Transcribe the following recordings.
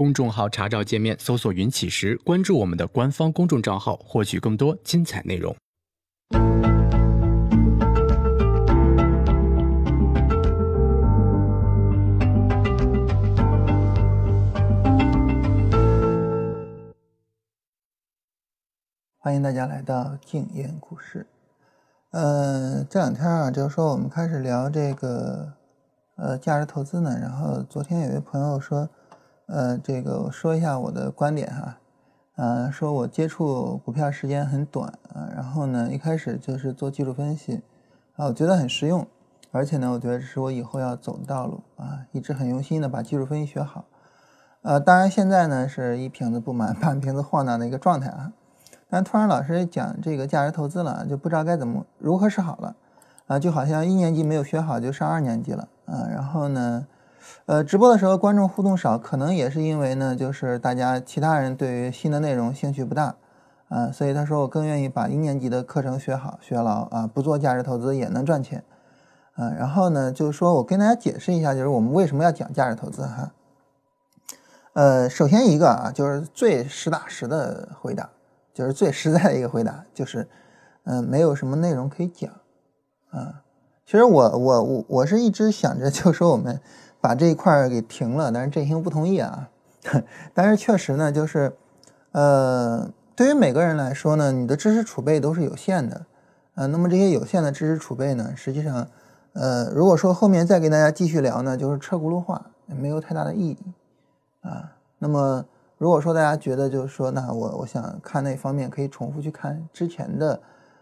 公众号查找界面搜索“云起时”，关注我们的官方公众账号，获取更多精彩内容。欢迎大家来到静言股市。嗯，这两天啊，就是说我们开始聊这个呃价值投资呢。然后昨天有位朋友说，呃，这个我说一下我的观点哈，呃，说我接触股票时间很短啊，然后呢一开始就是做技术分析啊，我觉得很实用，而且呢，我觉得这是我以后要走的道路啊，一直很用心的把技术分析学好。呃，当然现在呢是一瓶子不满 半瓶子晃荡的一个状态啊。但突然老师讲这个价值投资了，就不知道该怎么如何是好了，啊，就好像一年级没有学好就上二年级了啊。然后呢，呃，直播的时候观众互动少，可能也是因为呢，就是大家其他人对于新的内容兴趣不大，啊，所以他说我更愿意把一年级的课程学好学牢啊，不做价值投资也能赚钱，啊，然后呢，就是说我跟大家解释一下，就是我们为什么要讲价值投资哈。呃，首先一个啊，就是最实打实的回答。就是最实在的一个回答，就是，嗯，没有什么内容可以讲，啊，其实我我我我是一直想着，就说我们把这一块给停了，但是振兴不同意啊，但是确实呢，就是，呃，对于每个人来说呢，你的知识储备都是有限的，呃，那么这些有限的知识储备呢，实际上，呃，如果说后面再给大家继续聊呢，就是车轱辘话，没有太大的意义，啊，那么。如果说大家觉得就是说，那我我想看那方面，可以重复去看之前的，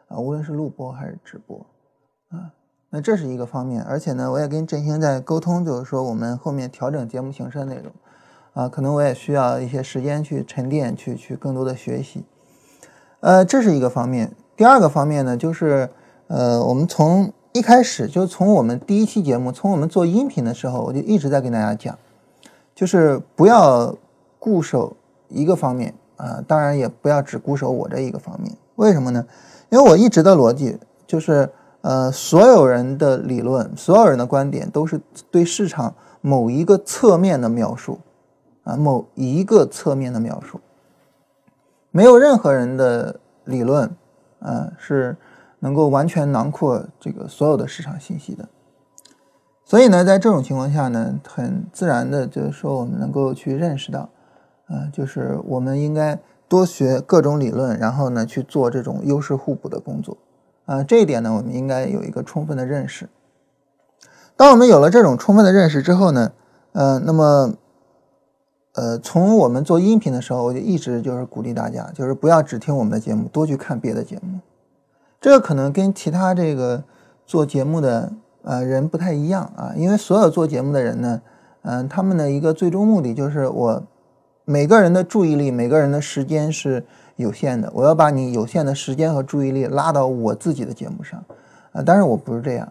啊，无论是录播还是直播，啊，那这是一个方面。而且呢，我也跟振兴在沟通，就是说我们后面调整节目形式的内容，啊，可能我也需要一些时间去沉淀，去去更多的学习，呃，这是一个方面。第二个方面呢，就是呃，我们从一开始就从我们第一期节目，从我们做音频的时候，我就一直在跟大家讲，就是不要。固守一个方面啊，当然也不要只固守我这一个方面。为什么呢？因为我一直的逻辑就是，呃，所有人的理论，所有人的观点都是对市场某一个侧面的描述啊，某一个侧面的描述。没有任何人的理论啊是能够完全囊括这个所有的市场信息的。所以呢，在这种情况下呢，很自然的就是说，我们能够去认识到。啊，就是我们应该多学各种理论，然后呢去做这种优势互补的工作。啊，这一点呢，我们应该有一个充分的认识。当我们有了这种充分的认识之后呢，呃，那么，呃，从我们做音频的时候，我就一直就是鼓励大家，就是不要只听我们的节目，多去看别的节目。这个可能跟其他这个做节目的呃人不太一样啊，因为所有做节目的人呢，嗯，他们的一个最终目的就是我。每个人的注意力，每个人的时间是有限的。我要把你有限的时间和注意力拉到我自己的节目上，啊，但是我不是这样，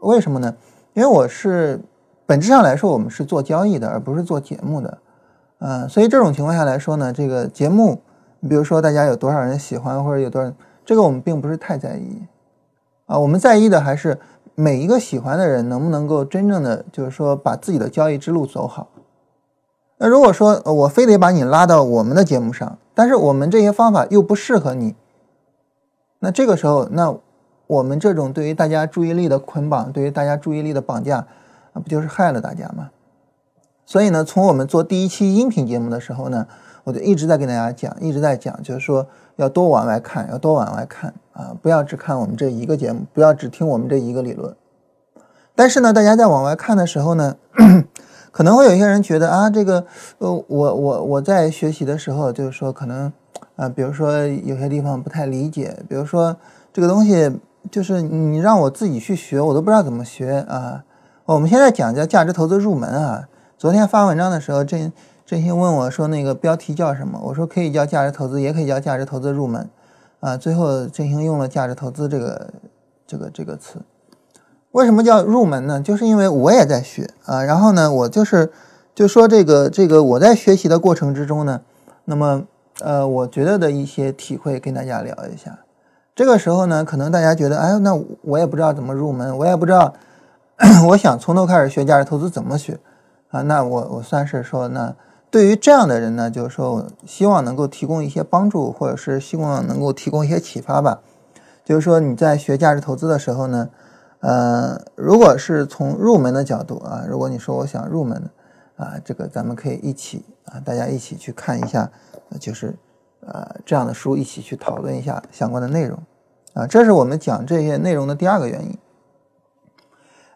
为什么呢？因为我是本质上来说，我们是做交易的，而不是做节目的，嗯，所以这种情况下来说呢，这个节目，你比如说大家有多少人喜欢，或者有多少，这个我们并不是太在意，啊，我们在意的还是每一个喜欢的人能不能够真正的就是说把自己的交易之路走好。那如果说我非得把你拉到我们的节目上，但是我们这些方法又不适合你，那这个时候，那我们这种对于大家注意力的捆绑，对于大家注意力的绑架，那不就是害了大家吗？所以呢，从我们做第一期音频节目的时候呢，我就一直在跟大家讲，一直在讲，就是说要多往外看，要多往外看啊，不要只看我们这一个节目，不要只听我们这一个理论。但是呢，大家在往外看的时候呢。可能会有一些人觉得啊，这个，呃，我我我在学习的时候，就是说可能，啊，比如说有些地方不太理解，比如说这个东西，就是你让我自己去学，我都不知道怎么学啊。我们现在讲叫价值投资入门啊。昨天发文章的时候，振振兴问我说那个标题叫什么？我说可以叫价值投资，也可以叫价值投资入门，啊，最后振兴用了价值投资这个这个这个词。为什么叫入门呢？就是因为我也在学啊，然后呢，我就是就说这个这个我在学习的过程之中呢，那么呃，我觉得的一些体会跟大家聊一下。这个时候呢，可能大家觉得，哎，那我也不知道怎么入门，我也不知道，我想从头开始学价值投资怎么学啊？那我我算是说，那对于这样的人呢，就是说希望能够提供一些帮助，或者是希望能够提供一些启发吧。就是说你在学价值投资的时候呢，呃，如果是从入门的角度啊，如果你说我想入门啊，这个咱们可以一起啊，大家一起去看一下，就是呃这样的书，一起去讨论一下相关的内容啊。这是我们讲这些内容的第二个原因。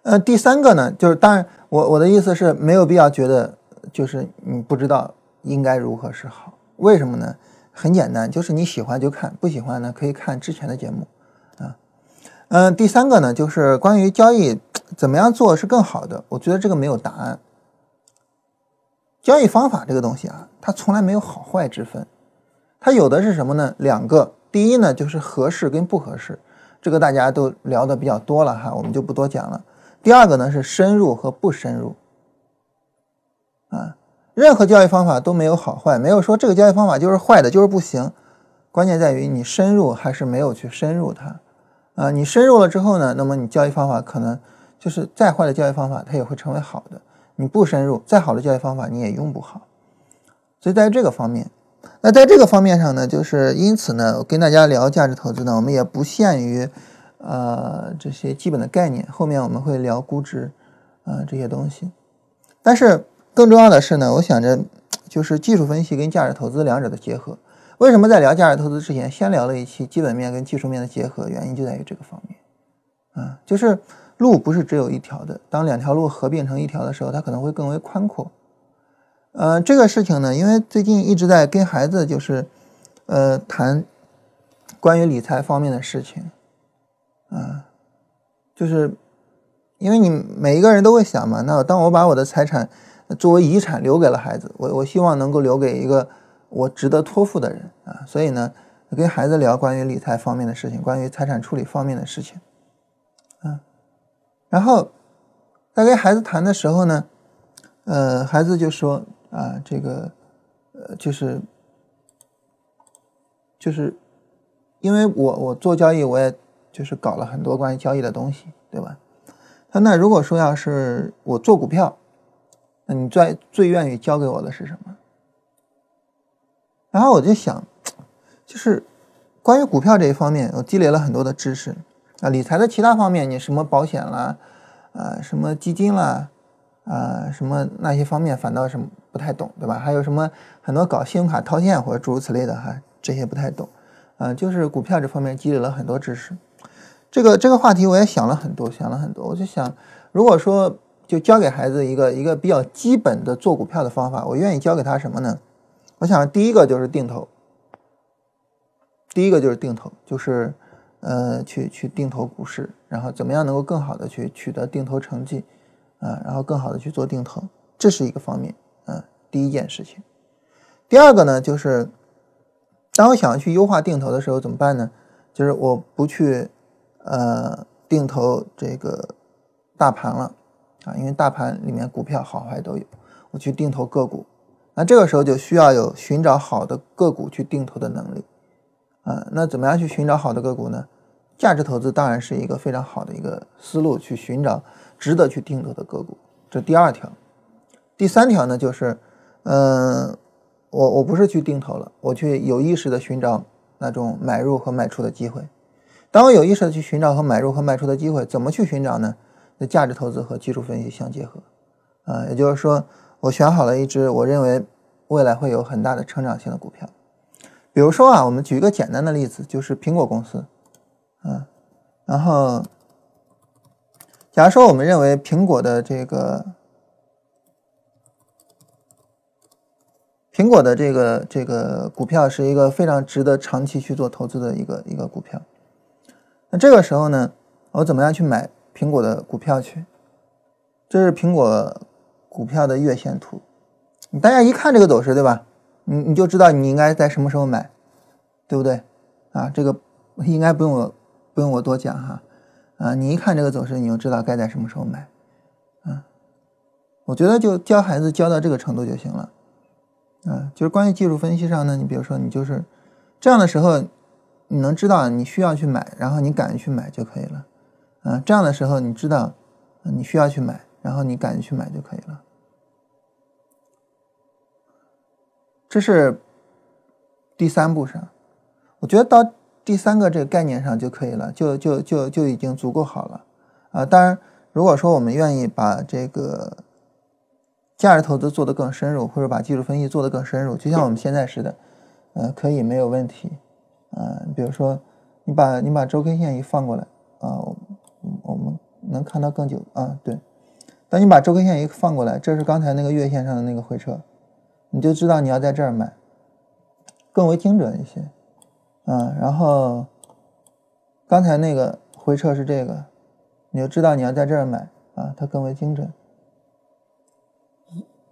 呃，第三个呢，就是当然我我的意思是没有必要觉得。就是你不知道应该如何是好，为什么呢？很简单，就是你喜欢就看，不喜欢呢可以看之前的节目，嗯，第三个呢，就是关于交易怎么样做是更好的，我觉得这个没有答案。交易方法这个东西啊，它从来没有好坏之分，它有的是什么呢？两个，第一呢就是合适跟不合适，这个大家都聊的比较多了哈，我们就不多讲了。第二个呢是深入和不深入。啊，任何交易方法都没有好坏，没有说这个交易方法就是坏的，就是不行。关键在于你深入还是没有去深入它。啊，你深入了之后呢，那么你交易方法可能就是再坏的交易方法，它也会成为好的。你不深入，再好的交易方法你也用不好。所以在这个方面，那在这个方面上呢，就是因此呢，我跟大家聊价值投资呢，我们也不限于呃这些基本的概念。后面我们会聊估值啊这些东西，但是。更重要的是呢，我想着就是技术分析跟价值投资两者的结合。为什么在聊价值投资之前，先聊了一期基本面跟技术面的结合？原因就在于这个方面。啊，就是路不是只有一条的，当两条路合并成一条的时候，它可能会更为宽阔。呃，这个事情呢，因为最近一直在跟孩子就是呃谈关于理财方面的事情。啊，就是因为你每一个人都会想嘛，那当我把我的财产作为遗产留给了孩子，我我希望能够留给一个我值得托付的人啊，所以呢，跟孩子聊关于理财方面的事情，关于财产处理方面的事情，啊，然后在跟孩子谈的时候呢，呃，孩子就说啊，这个呃，就是就是因为我我做交易，我也就是搞了很多关于交易的东西，对吧？他那如果说要是我做股票。那你最最愿意教给我的是什么？然后我就想，就是关于股票这一方面，我积累了很多的知识啊。理财的其他方面，你什么保险啦，啊，什么基金啦，啊，什么那些方面，反倒是不太懂，对吧？还有什么很多搞信用卡套现或者诸如此类的哈，这些不太懂。啊，就是股票这方面积累了很多知识。这个这个话题我也想了很多，想了很多。我就想，如果说。就教给孩子一个一个比较基本的做股票的方法。我愿意教给他什么呢？我想第一个就是定投，第一个就是定投，就是呃去去定投股市，然后怎么样能够更好的去取得定投成绩啊，然后更好的去做定投，这是一个方面嗯，第一件事情。第二个呢，就是当我想要去优化定投的时候怎么办呢？就是我不去呃定投这个大盘了。啊，因为大盘里面股票好坏都有，我去定投个股，那这个时候就需要有寻找好的个股去定投的能力。啊，那怎么样去寻找好的个股呢？价值投资当然是一个非常好的一个思路，去寻找值得去定投的个股。这第二条，第三条呢，就是，嗯，我我不是去定投了，我去有意识的寻找那种买入和卖出的机会。当我有意识的去寻找和买入和卖出的机会，怎么去寻找呢？那价值投资和技术分析相结合，啊，也就是说，我选好了一只我认为未来会有很大的成长性的股票。比如说啊，我们举一个简单的例子，就是苹果公司，嗯，然后，假如说我们认为苹果的这个苹果的这个这个股票是一个非常值得长期去做投资的一个一个股票，那这个时候呢，我怎么样去买？苹果的股票去，这是苹果股票的月线图。大家一看这个走势，对吧？你你就知道你应该在什么时候买，对不对？啊，这个应该不用我不用我多讲哈。啊，你一看这个走势，你就知道该在什么时候买。啊，我觉得就教孩子教到这个程度就行了。啊，就是关于技术分析上呢，你比如说你就是这样的时候，你能知道你需要去买，然后你敢于去买就可以了。啊，这样的时候你知道，你需要去买，然后你敢于去买就可以了。这是第三步上，我觉得到第三个这个概念上就可以了，就就就就已经足够好了啊。当然，如果说我们愿意把这个价值投资做得更深入，或者把技术分析做得更深入，就像我们现在似的，嗯，可以没有问题。嗯，比如说你把你把周 K 线一放过来啊，我们能看到更久啊，对。当你把周 K 线一放过来，这是刚才那个月线上的那个回撤，你就知道你要在这儿买，更为精准一些。嗯，然后刚才那个回撤是这个，你就知道你要在这儿买啊，它更为精准。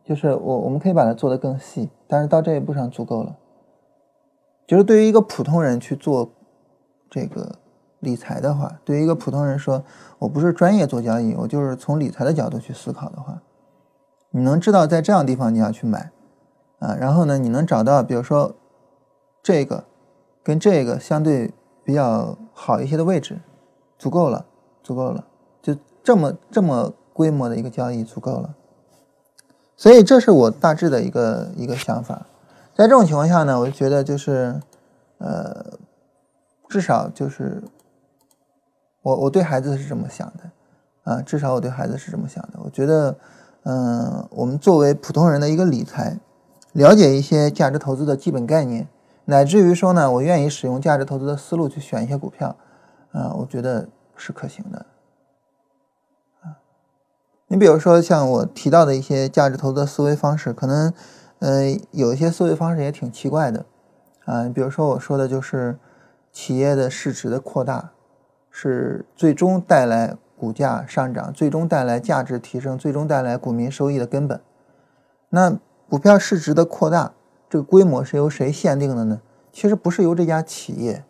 就是我我们可以把它做得更细，但是到这一步上足够了。就是对于一个普通人去做这个理财的话，对于一个普通人说，我不是专业做交易，我就是从理财的角度去思考的话，你能知道在这样地方你要去买啊，然后呢，你能找到比如说这个跟这个相对比较好一些的位置，足够了，足够了，就这么这么规模的一个交易足够了。所以这是我大致的一个一个想法，在这种情况下呢，我就觉得就是，呃，至少就是我我对孩子是这么想的，啊，至少我对孩子是这么想的。我觉得，嗯，我们作为普通人的一个理财，了解一些价值投资的基本概念，乃至于说呢，我愿意使用价值投资的思路去选一些股票，啊，我觉得是可行的。你比如说像我提到的一些价值投资的思维方式，可能，呃，有一些思维方式也挺奇怪的，啊，比如说我说的就是企业的市值的扩大是最终带来股价上涨、最终带来价值提升、最终带来股民收益的根本。那股票市值的扩大这个规模是由谁限定的呢？其实不是由这家企业，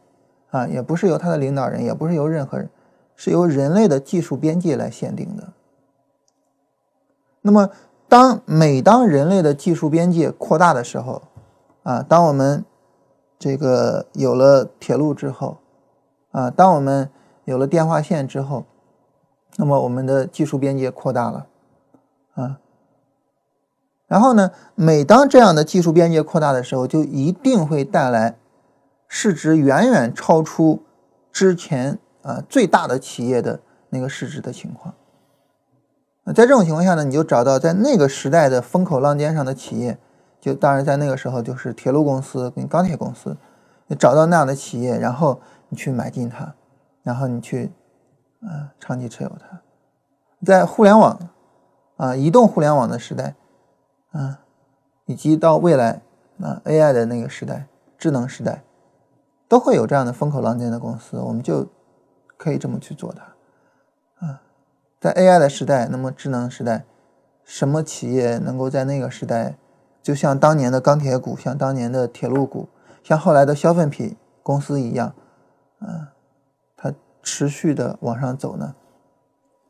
啊，也不是由他的领导人，也不是由任何人，是由人类的技术边界来限定的。那么，当每当人类的技术边界扩大的时候，啊，当我们这个有了铁路之后，啊，当我们有了电话线之后，那么我们的技术边界扩大了，啊，然后呢，每当这样的技术边界扩大的时候，就一定会带来市值远远超出之前啊最大的企业的那个市值的情况。在这种情况下呢，你就找到在那个时代的风口浪尖上的企业，就当然在那个时候就是铁路公司跟钢铁公司，你找到那样的企业，然后你去买进它，然后你去，呃，长期持有它。在互联网，啊，移动互联网的时代，啊，以及到未来啊 AI 的那个时代，智能时代，都会有这样的风口浪尖的公司，我们就可以这么去做它。啊在 AI 的时代，那么智能时代，什么企业能够在那个时代，就像当年的钢铁股，像当年的铁路股，像后来的消费品公司一样，嗯，它持续的往上走呢？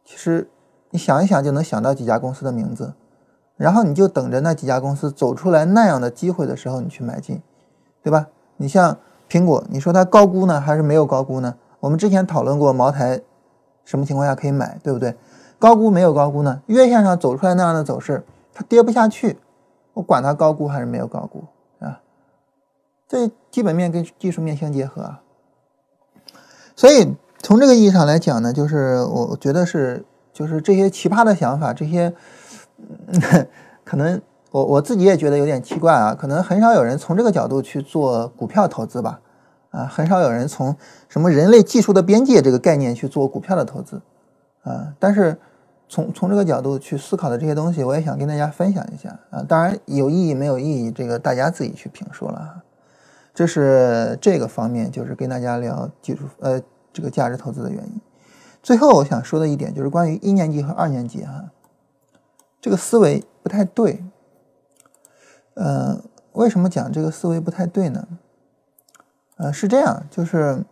其实你想一想就能想到几家公司的名字，然后你就等着那几家公司走出来那样的机会的时候，你去买进，对吧？你像苹果，你说它高估呢，还是没有高估呢？我们之前讨论过茅台。什么情况下可以买，对不对？高估没有高估呢？月线上走出来那样的走势，它跌不下去，我管它高估还是没有高估啊？这基本面跟技术面相结合啊。所以从这个意义上来讲呢，就是我觉得是，就是这些奇葩的想法，这些 可能我我自己也觉得有点奇怪啊，可能很少有人从这个角度去做股票投资吧。啊，很少有人从什么人类技术的边界这个概念去做股票的投资，啊，但是从从这个角度去思考的这些东西，我也想跟大家分享一下啊。当然有意义没有意义，这个大家自己去评说了啊。这是这个方面，就是跟大家聊技术呃这个价值投资的原因。最后我想说的一点就是关于一年级和二年级哈，这个思维不太对。嗯，为什么讲这个思维不太对呢？呃，是这样，就是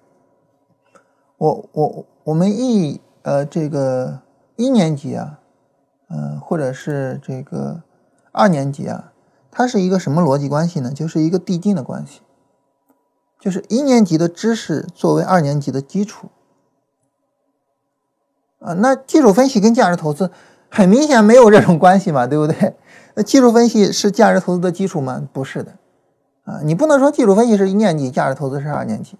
我我我们一呃这个一年级啊，嗯，或者是这个二年级啊，它是一个什么逻辑关系呢？就是一个递进的关系，就是一年级的知识作为二年级的基础啊。那技术分析跟价值投资很明显没有这种关系嘛，对不对？那技术分析是价值投资的基础吗？不是的，啊，你不能说技术分析是一年级，价值投资是二年级，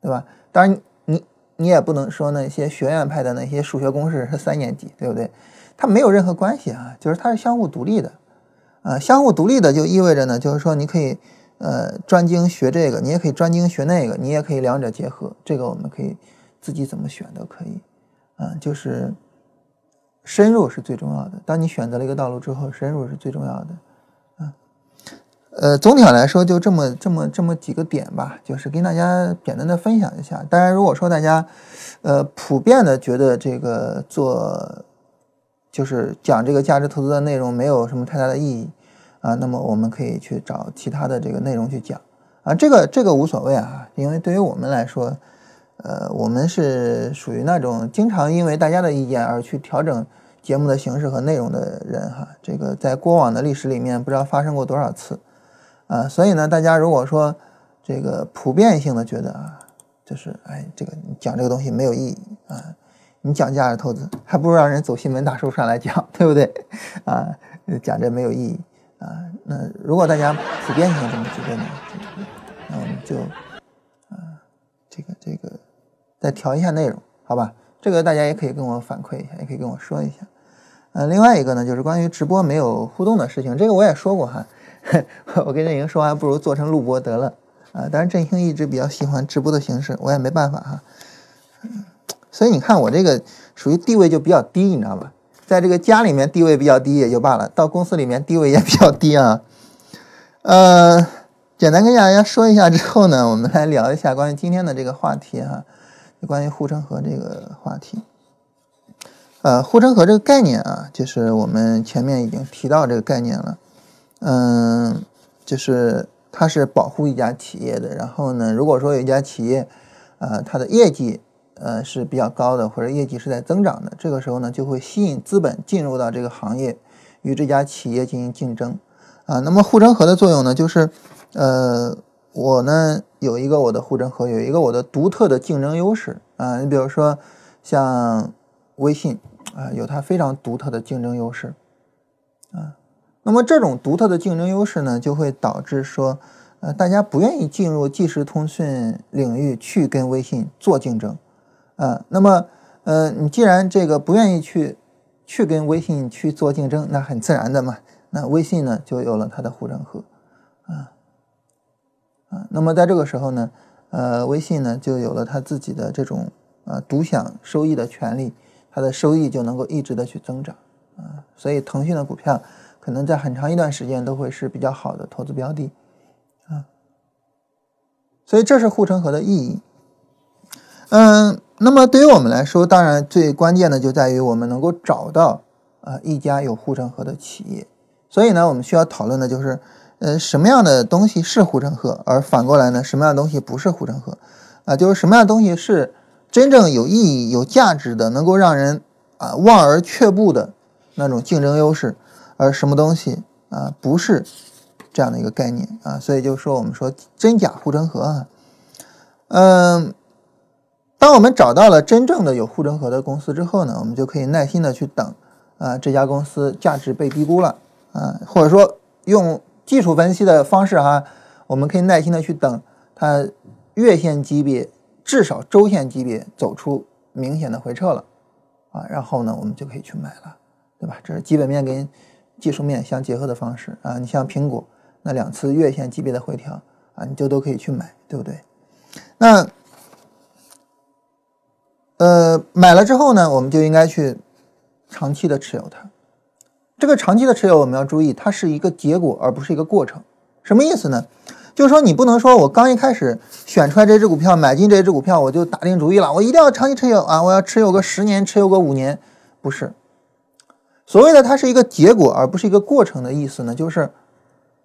对吧？当然你你也不能说那些学院派的那些数学公式是三年级，对不对？它没有任何关系啊，就是它是相互独立的，啊，相互独立的就意味着呢，就是说你可以呃专精学这个，你也可以专精学那个，你也可以两者结合，这个我们可以自己怎么选都可以，啊，就是深入是最重要的。当你选择了一个道路之后，深入是最重要的。呃，总体上来说，就这么这么这么几个点吧，就是跟大家简单的分享一下。当然，如果说大家，呃，普遍的觉得这个做，就是讲这个价值投资的内容没有什么太大的意义啊，那么我们可以去找其他的这个内容去讲啊，这个这个无所谓啊，因为对于我们来说，呃，我们是属于那种经常因为大家的意见而去调整节目的形式和内容的人哈。这个在过往的历史里面，不知道发生过多少次。啊，所以呢，大家如果说这个普遍性的觉得啊，就是哎，这个你讲这个东西没有意义啊，你讲价值投资，还不如让人走新闻大树上来讲，对不对？啊，讲这没有意义啊。那如果大家普遍性这么觉得呢，那我们就啊，这个这个再调一下内容，好吧？这个大家也可以跟我反馈一下，也可以跟我说一下。呃，另外一个呢，就是关于直播没有互动的事情，这个我也说过哈。我跟振兴说，还不如做成录播得了啊！但是振兴一直比较喜欢直播的形式，我也没办法哈。所以你看，我这个属于地位就比较低，你知道吧？在这个家里面地位比较低也就罢了，到公司里面地位也比较低啊。呃，简单跟大家说一下之后呢，我们来聊一下关于今天的这个话题哈，关于护城河这个话题。呃，护城河这个概念啊，就是我们前面已经提到这个概念了。嗯，就是它是保护一家企业的。然后呢，如果说有一家企业，呃，它的业绩呃是比较高的，或者业绩是在增长的，这个时候呢，就会吸引资本进入到这个行业，与这家企业进行竞争。啊，那么护城河的作用呢，就是呃，我呢有一个我的护城河，有一个我的独特的竞争优势啊。你比如说像微信啊，有它非常独特的竞争优势啊。那么这种独特的竞争优势呢，就会导致说，呃，大家不愿意进入即时通讯领域去跟微信做竞争，啊，那么，呃，你既然这个不愿意去去跟微信去做竞争，那很自然的嘛，那微信呢就有了它的护城河，啊，那么在这个时候呢，呃，微信呢就有了它自己的这种啊独享收益的权利，它的收益就能够一直的去增长，啊，所以腾讯的股票。可能在很长一段时间都会是比较好的投资标的，啊，所以这是护城河的意义。嗯，那么对于我们来说，当然最关键的就在于我们能够找到啊一家有护城河的企业。所以呢，我们需要讨论的就是，呃，什么样的东西是护城河，而反过来呢，什么样的东西不是护城河？啊，就是什么样的东西是真正有意义、有价值的，能够让人啊望而却步的那种竞争优势。而什么东西啊不是这样的一个概念啊，所以就说我们说真假护城河啊，嗯，当我们找到了真正的有护城河的公司之后呢，我们就可以耐心的去等啊这家公司价值被低估了啊，或者说用技术分析的方式哈，我们可以耐心的去等它月线级别至少周线级别走出明显的回撤了啊，然后呢我们就可以去买了，对吧？这是基本面跟技术面相结合的方式啊，你像苹果那两次月线级别的回调啊，你就都可以去买，对不对？那呃买了之后呢，我们就应该去长期的持有它。这个长期的持有我们要注意，它是一个结果而不是一个过程。什么意思呢？就是说你不能说我刚一开始选出来这只股票，买进这只股票，我就打定主意了，我一定要长期持有啊，我要持有个十年，持有个五年，不是。所谓的它是一个结果，而不是一个过程的意思呢，就是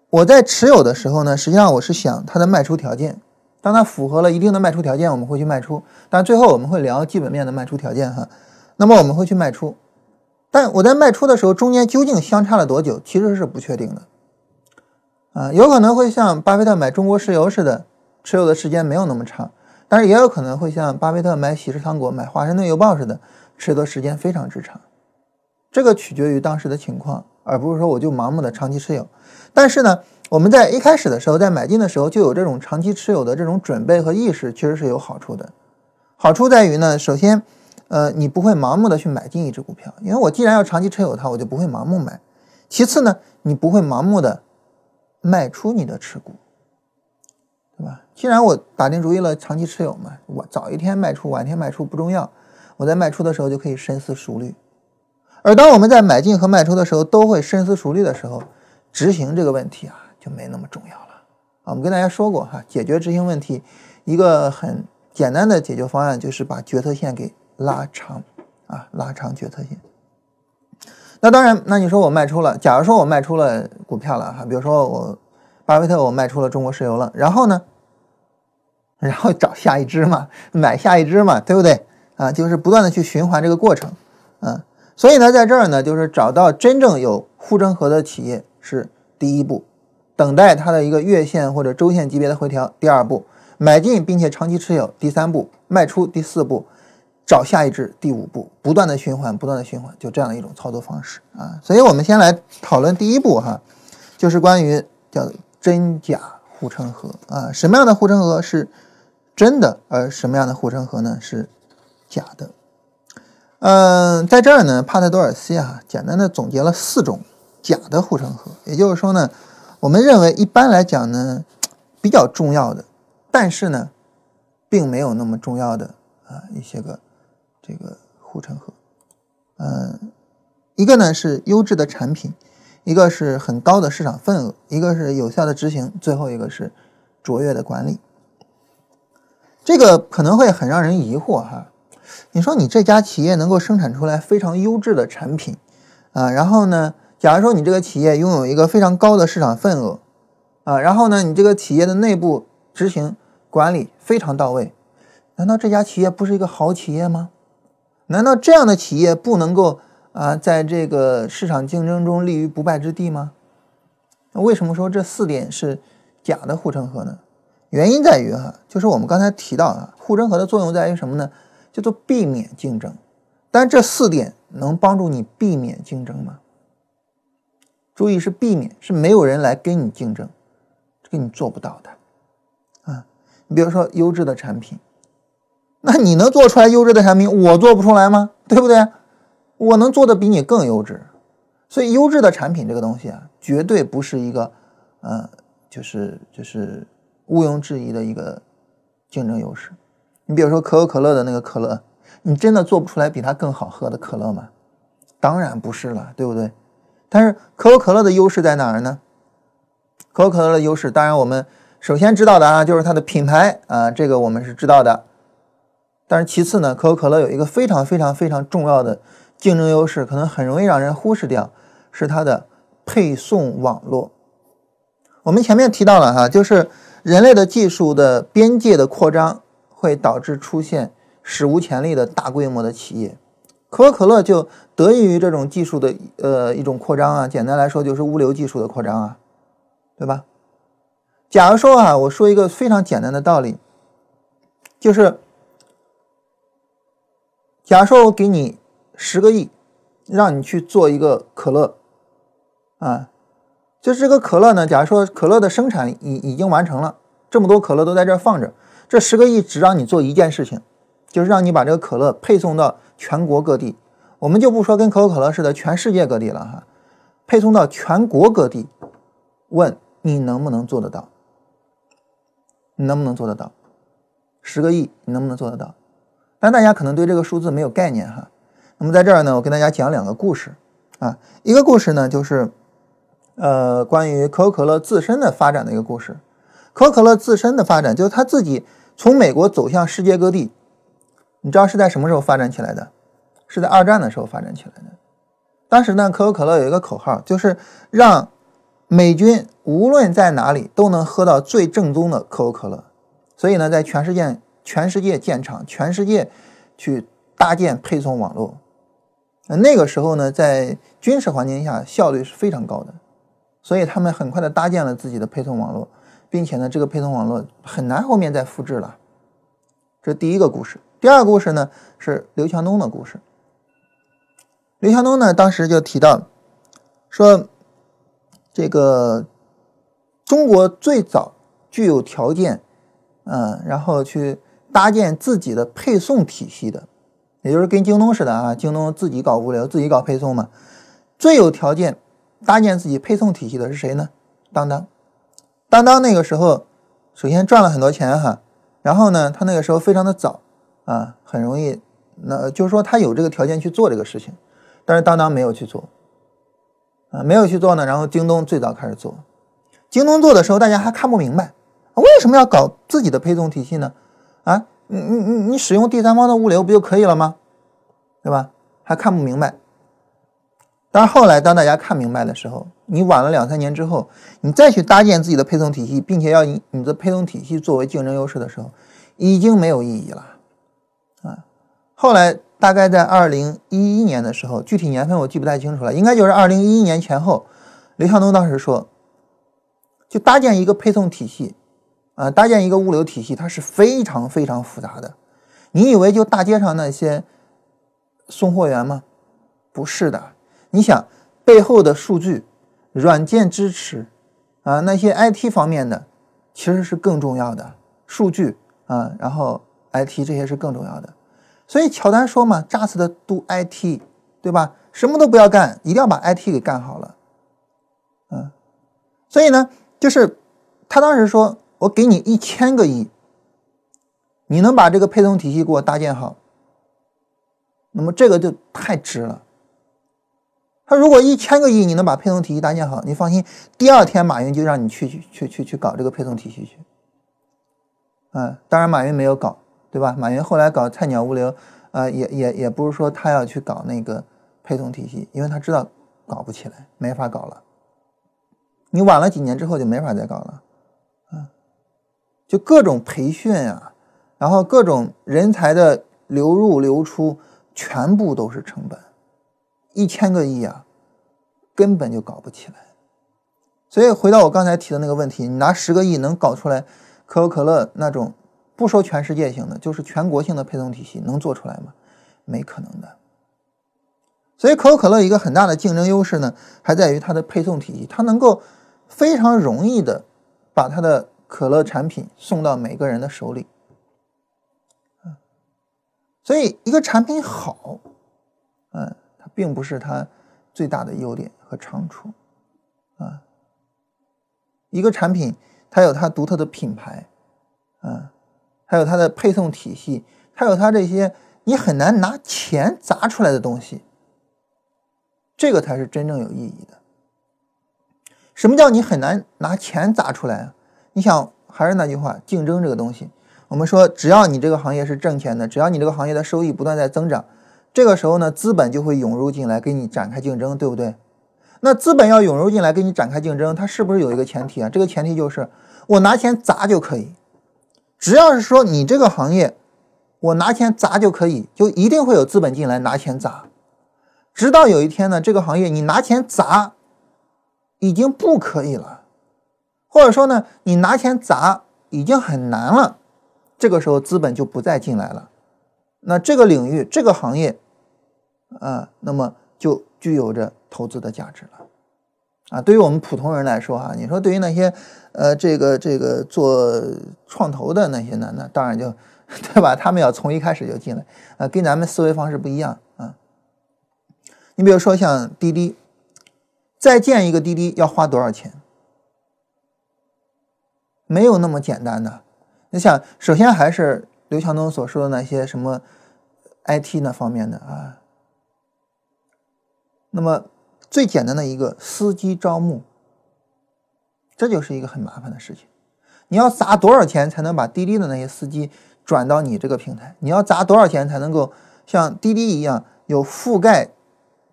我在持有的时候呢，实际上我是想它的卖出条件，当它符合了一定的卖出条件，我们会去卖出。但最后我们会聊基本面的卖出条件哈，那么我们会去卖出。但我在卖出的时候，中间究竟相差了多久，其实是不确定的。啊，有可能会像巴菲特买中国石油似的，持有的时间没有那么长，但是也有可能会像巴菲特买喜事糖果、买华盛顿邮报似的，持有的时间非常之长。这个取决于当时的情况，而不是说我就盲目的长期持有。但是呢，我们在一开始的时候，在买进的时候就有这种长期持有的这种准备和意识，其实是有好处的。好处在于呢，首先，呃，你不会盲目的去买进一只股票，因为我既然要长期持有它，我就不会盲目买。其次呢，你不会盲目的卖出你的持股，对吧？既然我打定主意了长期持有嘛，我早一天卖出，晚一天卖出不重要，我在卖出的时候就可以深思熟虑。而当我们在买进和卖出的时候都会深思熟虑的时候，执行这个问题啊就没那么重要了啊。我们跟大家说过哈，解决执行问题一个很简单的解决方案就是把决策线给拉长啊，拉长决策线。那当然，那你说我卖出了，假如说我卖出了股票了哈，比如说我巴菲特我卖出了中国石油了，然后呢，然后找下一只嘛，买下一只嘛，对不对啊？就是不断的去循环这个过程，嗯。所以呢，在这儿呢，就是找到真正有护城河的企业是第一步，等待它的一个月线或者周线级别的回调。第二步，买进并且长期持有。第三步，卖出。第四步，找下一只。第五步，不断的循环，不断的循环，就这样的一种操作方式啊。所以我们先来讨论第一步哈，就是关于叫真假护城河啊，什么样的护城河是真的，而什么样的护城河呢是假的。嗯，在这儿呢，帕特多尔西啊，简单的总结了四种假的护城河。也就是说呢，我们认为一般来讲呢，比较重要的，但是呢，并没有那么重要的啊一些个这个护城河。嗯，一个呢是优质的产品，一个是很高的市场份额，一个是有效的执行，最后一个是卓越的管理。这个可能会很让人疑惑哈。你说你这家企业能够生产出来非常优质的产品，啊，然后呢，假如说你这个企业拥有一个非常高的市场份额，啊，然后呢，你这个企业的内部执行管理非常到位，难道这家企业不是一个好企业吗？难道这样的企业不能够啊，在这个市场竞争中立于不败之地吗？那为什么说这四点是假的护城河呢？原因在于哈，就是我们刚才提到啊，护城河的作用在于什么呢？叫做避免竞争，但这四点能帮助你避免竞争吗？注意是避免，是没有人来跟你竞争，这个你做不到的啊。你比如说优质的产品，那你能做出来优质的产品，我做不出来吗？对不对？我能做的比你更优质，所以优质的产品这个东西啊，绝对不是一个，呃，就是就是毋庸置疑的一个竞争优势。你比如说可口可乐的那个可乐，你真的做不出来比它更好喝的可乐吗？当然不是了，对不对？但是可口可乐的优势在哪儿呢？可口可乐的优势，当然我们首先知道的啊，就是它的品牌啊，这个我们是知道的。但是其次呢，可口可乐有一个非常非常非常重要的竞争优势，可能很容易让人忽视掉，是它的配送网络。我们前面提到了哈，就是人类的技术的边界的扩张。会导致出现史无前例的大规模的企业，可口可乐就得益于这种技术的呃一种扩张啊，简单来说就是物流技术的扩张啊，对吧？假如说啊，我说一个非常简单的道理，就是，假如说我给你十个亿，让你去做一个可乐，啊，就是这个可乐呢，假如说可乐的生产已已经完成了，这么多可乐都在这放着。这十个亿只让你做一件事情，就是让你把这个可乐配送到全国各地。我们就不说跟可口可乐似的全世界各地了哈，配送到全国各地。问你能不能做得到？你能不能做得到？十个亿你能不能做得到？但大家可能对这个数字没有概念哈。那么在这儿呢，我跟大家讲两个故事啊。一个故事呢，就是呃关于可口可乐自身的发展的一个故事。可口可乐自身的发展，就是它自己从美国走向世界各地。你知道是在什么时候发展起来的？是在二战的时候发展起来的。当时呢，可口可乐有一个口号，就是让美军无论在哪里都能喝到最正宗的可口可乐。所以呢，在全世界全世界建厂，全世界去搭建配送网络。那个时候呢，在军事环境下效率是非常高的，所以他们很快的搭建了自己的配送网络。并且呢，这个配送网络很难后面再复制了。这是第一个故事。第二个故事呢是刘强东的故事。刘强东呢当时就提到说，这个中国最早具有条件，嗯，然后去搭建自己的配送体系的，也就是跟京东似的啊，京东自己搞物流，自己搞配送嘛。最有条件搭建自己配送体系的是谁呢？当当。当当那个时候，首先赚了很多钱哈，然后呢，他那个时候非常的早啊，很容易，那就是说他有这个条件去做这个事情，但是当当没有去做，啊，没有去做呢，然后京东最早开始做，京东做的时候大家还看不明白，为什么要搞自己的配送体系呢？啊，你你你你使用第三方的物流不就可以了吗？对吧？还看不明白。但是后来，当大家看明白的时候，你晚了两三年之后，你再去搭建自己的配送体系，并且要以你的配送体系作为竞争优势的时候，已经没有意义了。啊，后来大概在二零一一年的时候，具体年份我记不太清楚了，应该就是二零一一年前后，刘强东当时说，就搭建一个配送体系，啊，搭建一个物流体系，它是非常非常复杂的。你以为就大街上那些送货员吗？不是的。你想背后的数据、软件支持啊，那些 IT 方面的其实是更重要的数据啊，然后 IT 这些是更重要的。所以乔丹说嘛，“Just do IT”，对吧？什么都不要干，一定要把 IT 给干好了。嗯，所以呢，就是他当时说：“我给你一千个亿，你能把这个配送体系给我搭建好，那么这个就太值了。”他如果一千个亿，你能把配送体系搭建好，你放心，第二天马云就让你去去去去去搞这个配送体系去。嗯，当然马云没有搞，对吧？马云后来搞菜鸟物流，呃，也也也不是说他要去搞那个配送体系，因为他知道搞不起来，没法搞了。你晚了几年之后就没法再搞了，就各种培训啊，然后各种人才的流入流出，全部都是成本。一千个亿啊，根本就搞不起来。所以回到我刚才提的那个问题，你拿十个亿能搞出来可口可乐那种不说全世界性的，就是全国性的配送体系，能做出来吗？没可能的。所以可口可乐一个很大的竞争优势呢，还在于它的配送体系，它能够非常容易的把它的可乐产品送到每个人的手里。所以一个产品好，嗯。它并不是它最大的优点和长处，啊，一个产品它有它独特的品牌，啊，还有它的配送体系，还有它这些你很难拿钱砸出来的东西，这个才是真正有意义的。什么叫你很难拿钱砸出来啊？你想还是那句话，竞争这个东西，我们说只要你这个行业是挣钱的，只要你这个行业的收益不断在增长。这个时候呢，资本就会涌入进来，跟你展开竞争，对不对？那资本要涌入进来跟你展开竞争，它是不是有一个前提啊？这个前提就是我拿钱砸就可以，只要是说你这个行业，我拿钱砸就可以，就一定会有资本进来拿钱砸。直到有一天呢，这个行业你拿钱砸已经不可以了，或者说呢，你拿钱砸已经很难了，这个时候资本就不再进来了。那这个领域，这个行业。啊，那么就具有着投资的价值了，啊，对于我们普通人来说，哈，你说对于那些，呃，这个这个做创投的那些呢，那当然就，对吧？他们要从一开始就进来，啊，跟咱们思维方式不一样啊。你比如说像滴滴，再建一个滴滴要花多少钱？没有那么简单的。你想，首先还是刘强东所说的那些什么 IT 那方面的啊。那么最简单的一个司机招募，这就是一个很麻烦的事情。你要砸多少钱才能把滴滴的那些司机转到你这个平台？你要砸多少钱才能够像滴滴一样有覆盖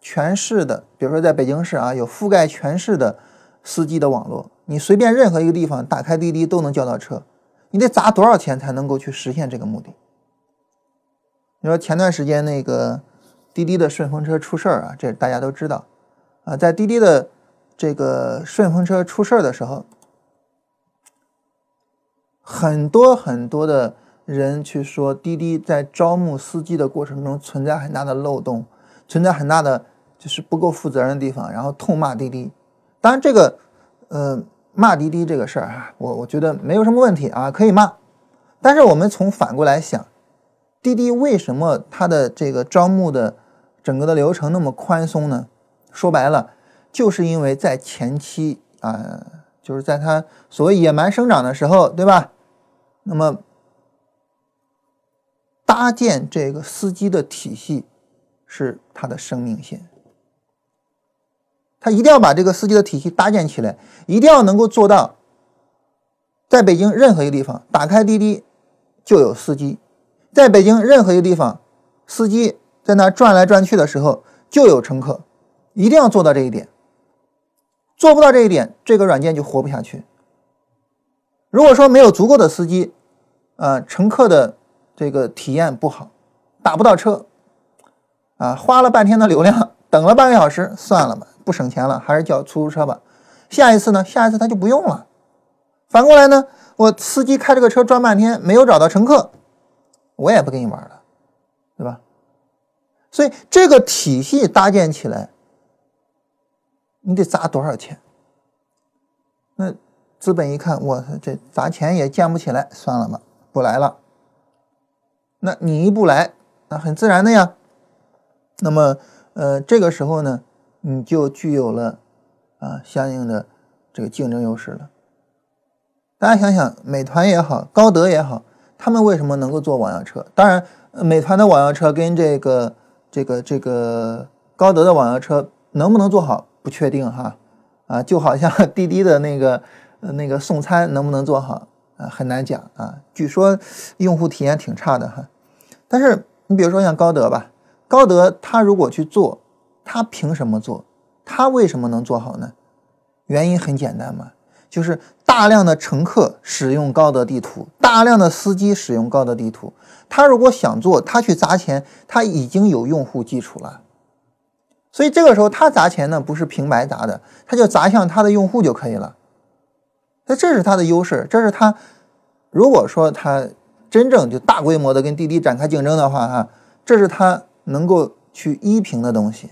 全市的，比如说在北京市啊，有覆盖全市的司机的网络，你随便任何一个地方打开滴滴都能叫到车。你得砸多少钱才能够去实现这个目的？你说前段时间那个。滴滴的顺风车出事儿啊，这大家都知道，啊，在滴滴的这个顺风车出事儿的时候，很多很多的人去说滴滴在招募司机的过程中存在很大的漏洞，存在很大的就是不够负责任的地方，然后痛骂滴滴。当然，这个呃骂滴滴这个事儿啊，我我觉得没有什么问题啊，可以骂。但是我们从反过来想，滴滴为什么它的这个招募的整个的流程那么宽松呢？说白了，就是因为在前期啊，就是在它所谓野蛮生长的时候，对吧？那么搭建这个司机的体系是它的生命线。他一定要把这个司机的体系搭建起来，一定要能够做到，在北京任何一个地方打开滴滴就有司机，在北京任何一个地方，司机在那转来转去的时候就有乘客，一定要做到这一点。做不到这一点，这个软件就活不下去。如果说没有足够的司机，呃，乘客的这个体验不好，打不到车，啊，花了半天的流量，等了半个小时，算了吧。不省钱了，还是叫出租车吧。下一次呢？下一次他就不用了。反过来呢？我司机开这个车转半天没有找到乘客，我也不跟你玩了，对吧？所以这个体系搭建起来，你得砸多少钱？那资本一看，我这砸钱也建不起来，算了吧，不来了。那你一不来，那很自然的呀。那么，呃，这个时候呢？你就具有了啊相应的这个竞争优势了。大家想想，美团也好，高德也好，他们为什么能够做网约车？当然，美团的网约车跟这个这个这个高德的网约车能不能做好不确定哈啊，就好像 滴滴的那个那个送餐能不能做好啊，很难讲啊。据说用户体验挺差的哈。但是你比如说像高德吧，高德他如果去做。他凭什么做？他为什么能做好呢？原因很简单嘛，就是大量的乘客使用高德地图，大量的司机使用高德地图。他如果想做，他去砸钱，他已经有用户基础了。所以这个时候他砸钱呢，不是平白砸的，他就砸向他的用户就可以了。那这是他的优势，这是他如果说他真正就大规模的跟滴滴展开竞争的话，哈，这是他能够去依凭的东西。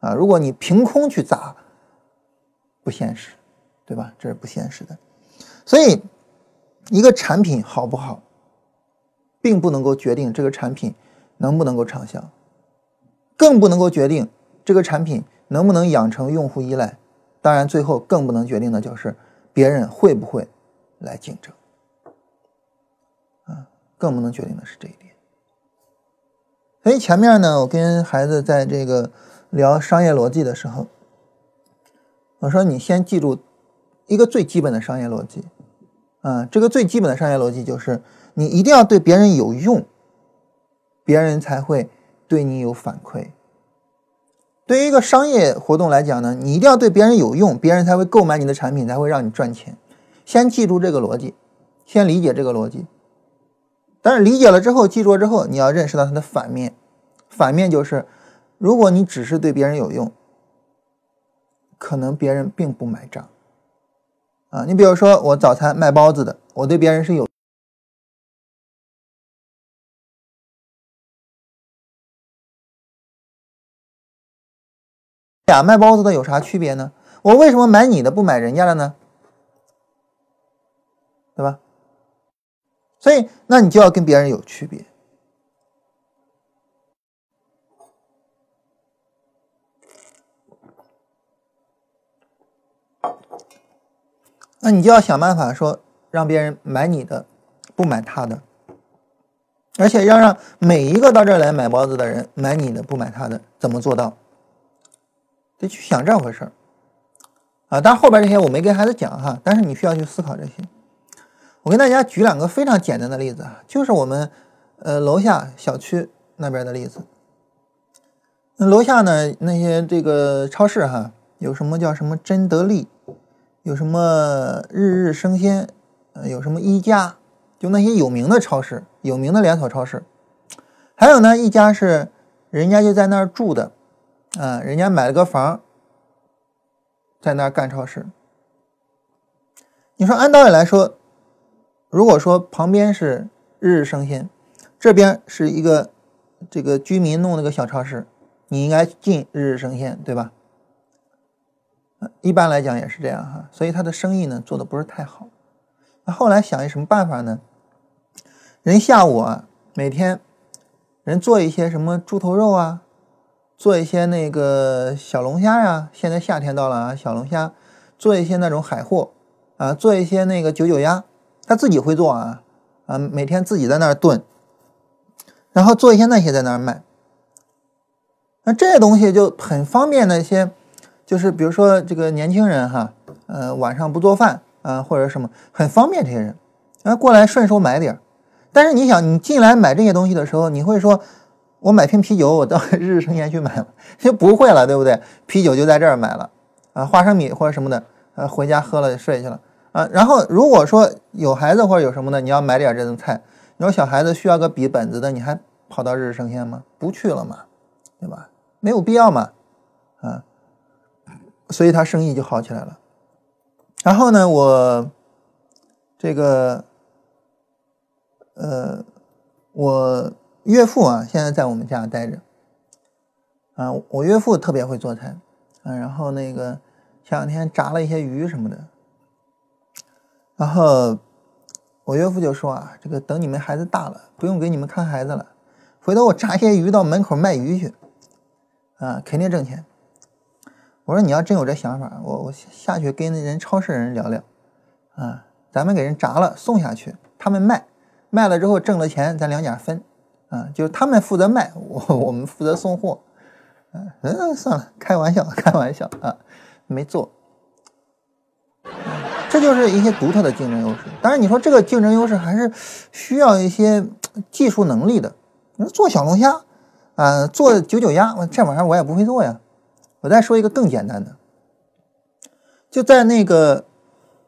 啊，如果你凭空去砸，不现实，对吧？这是不现实的。所以，一个产品好不好，并不能够决定这个产品能不能够畅销，更不能够决定这个产品能不能养成用户依赖。当然，最后更不能决定的就是别人会不会来竞争。啊，更不能决定的是这一点。所以前面呢，我跟孩子在这个。聊商业逻辑的时候，我说你先记住一个最基本的商业逻辑，啊，这个最基本的商业逻辑就是你一定要对别人有用，别人才会对你有反馈。对于一个商业活动来讲呢，你一定要对别人有用，别人才会购买你的产品，才会让你赚钱。先记住这个逻辑，先理解这个逻辑。但是理解了之后，记住了之后，你要认识到它的反面，反面就是。如果你只是对别人有用，可能别人并不买账啊。你比如说，我早餐卖包子的，我对别人是有俩卖包子的有啥区别呢？我为什么买你的不买人家的呢？对吧？所以，那你就要跟别人有区别。那你就要想办法说，让别人买你的，不买他的，而且要让每一个到这儿来买包子的人买你的，不买他的，怎么做到？得去想这回事儿啊！当然后边这些我没跟孩子讲哈，但是你需要去思考这些。我跟大家举两个非常简单的例子啊，就是我们呃楼下小区那边的例子。那楼下呢那些这个超市哈，有什么叫什么真得利？有什么日日生鲜，呃，有什么一家，就那些有名的超市，有名的连锁超市。还有呢，一家是人家就在那儿住的，啊，人家买了个房，在那儿干超市。你说按道理来说，如果说旁边是日日生鲜，这边是一个这个居民弄了个小超市，你应该进日日生鲜，对吧？一般来讲也是这样哈，所以他的生意呢做的不是太好。那后来想一什么办法呢？人下午啊，每天人做一些什么猪头肉啊，做一些那个小龙虾呀，现在夏天到了啊，小龙虾，做一些那种海货啊，做一些那个九九鸭，他自己会做啊啊，每天自己在那儿炖，然后做一些那些在那儿卖。那这些东西就很方便的一些。就是比如说这个年轻人哈，呃，晚上不做饭啊，或者什么，很方便这些人，啊，过来顺手买点儿。但是你想，你进来买这些东西的时候，你会说，我买瓶啤酒，我到日日生鲜去买吗？就不会了，对不对？啤酒就在这儿买了啊，花生米或者什么的，呃，回家喝了睡去了啊。然后如果说有孩子或者有什么的，你要买点这种菜，你说小孩子需要个笔本子的，你还跑到日日生鲜吗？不去了嘛，对吧？没有必要嘛，啊。所以他生意就好起来了。然后呢，我这个呃，我岳父啊，现在在我们家待着。啊，我岳父特别会做菜，啊，然后那个前两天炸了一些鱼什么的。然后我岳父就说啊，这个等你们孩子大了，不用给你们看孩子了，回头我炸一些鱼到门口卖鱼去，啊，肯定挣钱。我说你要真有这想法，我我下去跟人超市人聊聊，啊，咱们给人炸了送下去，他们卖，卖了之后挣了钱，咱两家分，啊，就是他们负责卖，我我们负责送货，嗯，算了，开玩笑，开玩笑啊，没做，这就是一些独特的竞争优势。当然，你说这个竞争优势还是需要一些技术能力的。你说做小龙虾，啊，做九九鸭，这玩意儿我也不会做呀。我再说一个更简单的，就在那个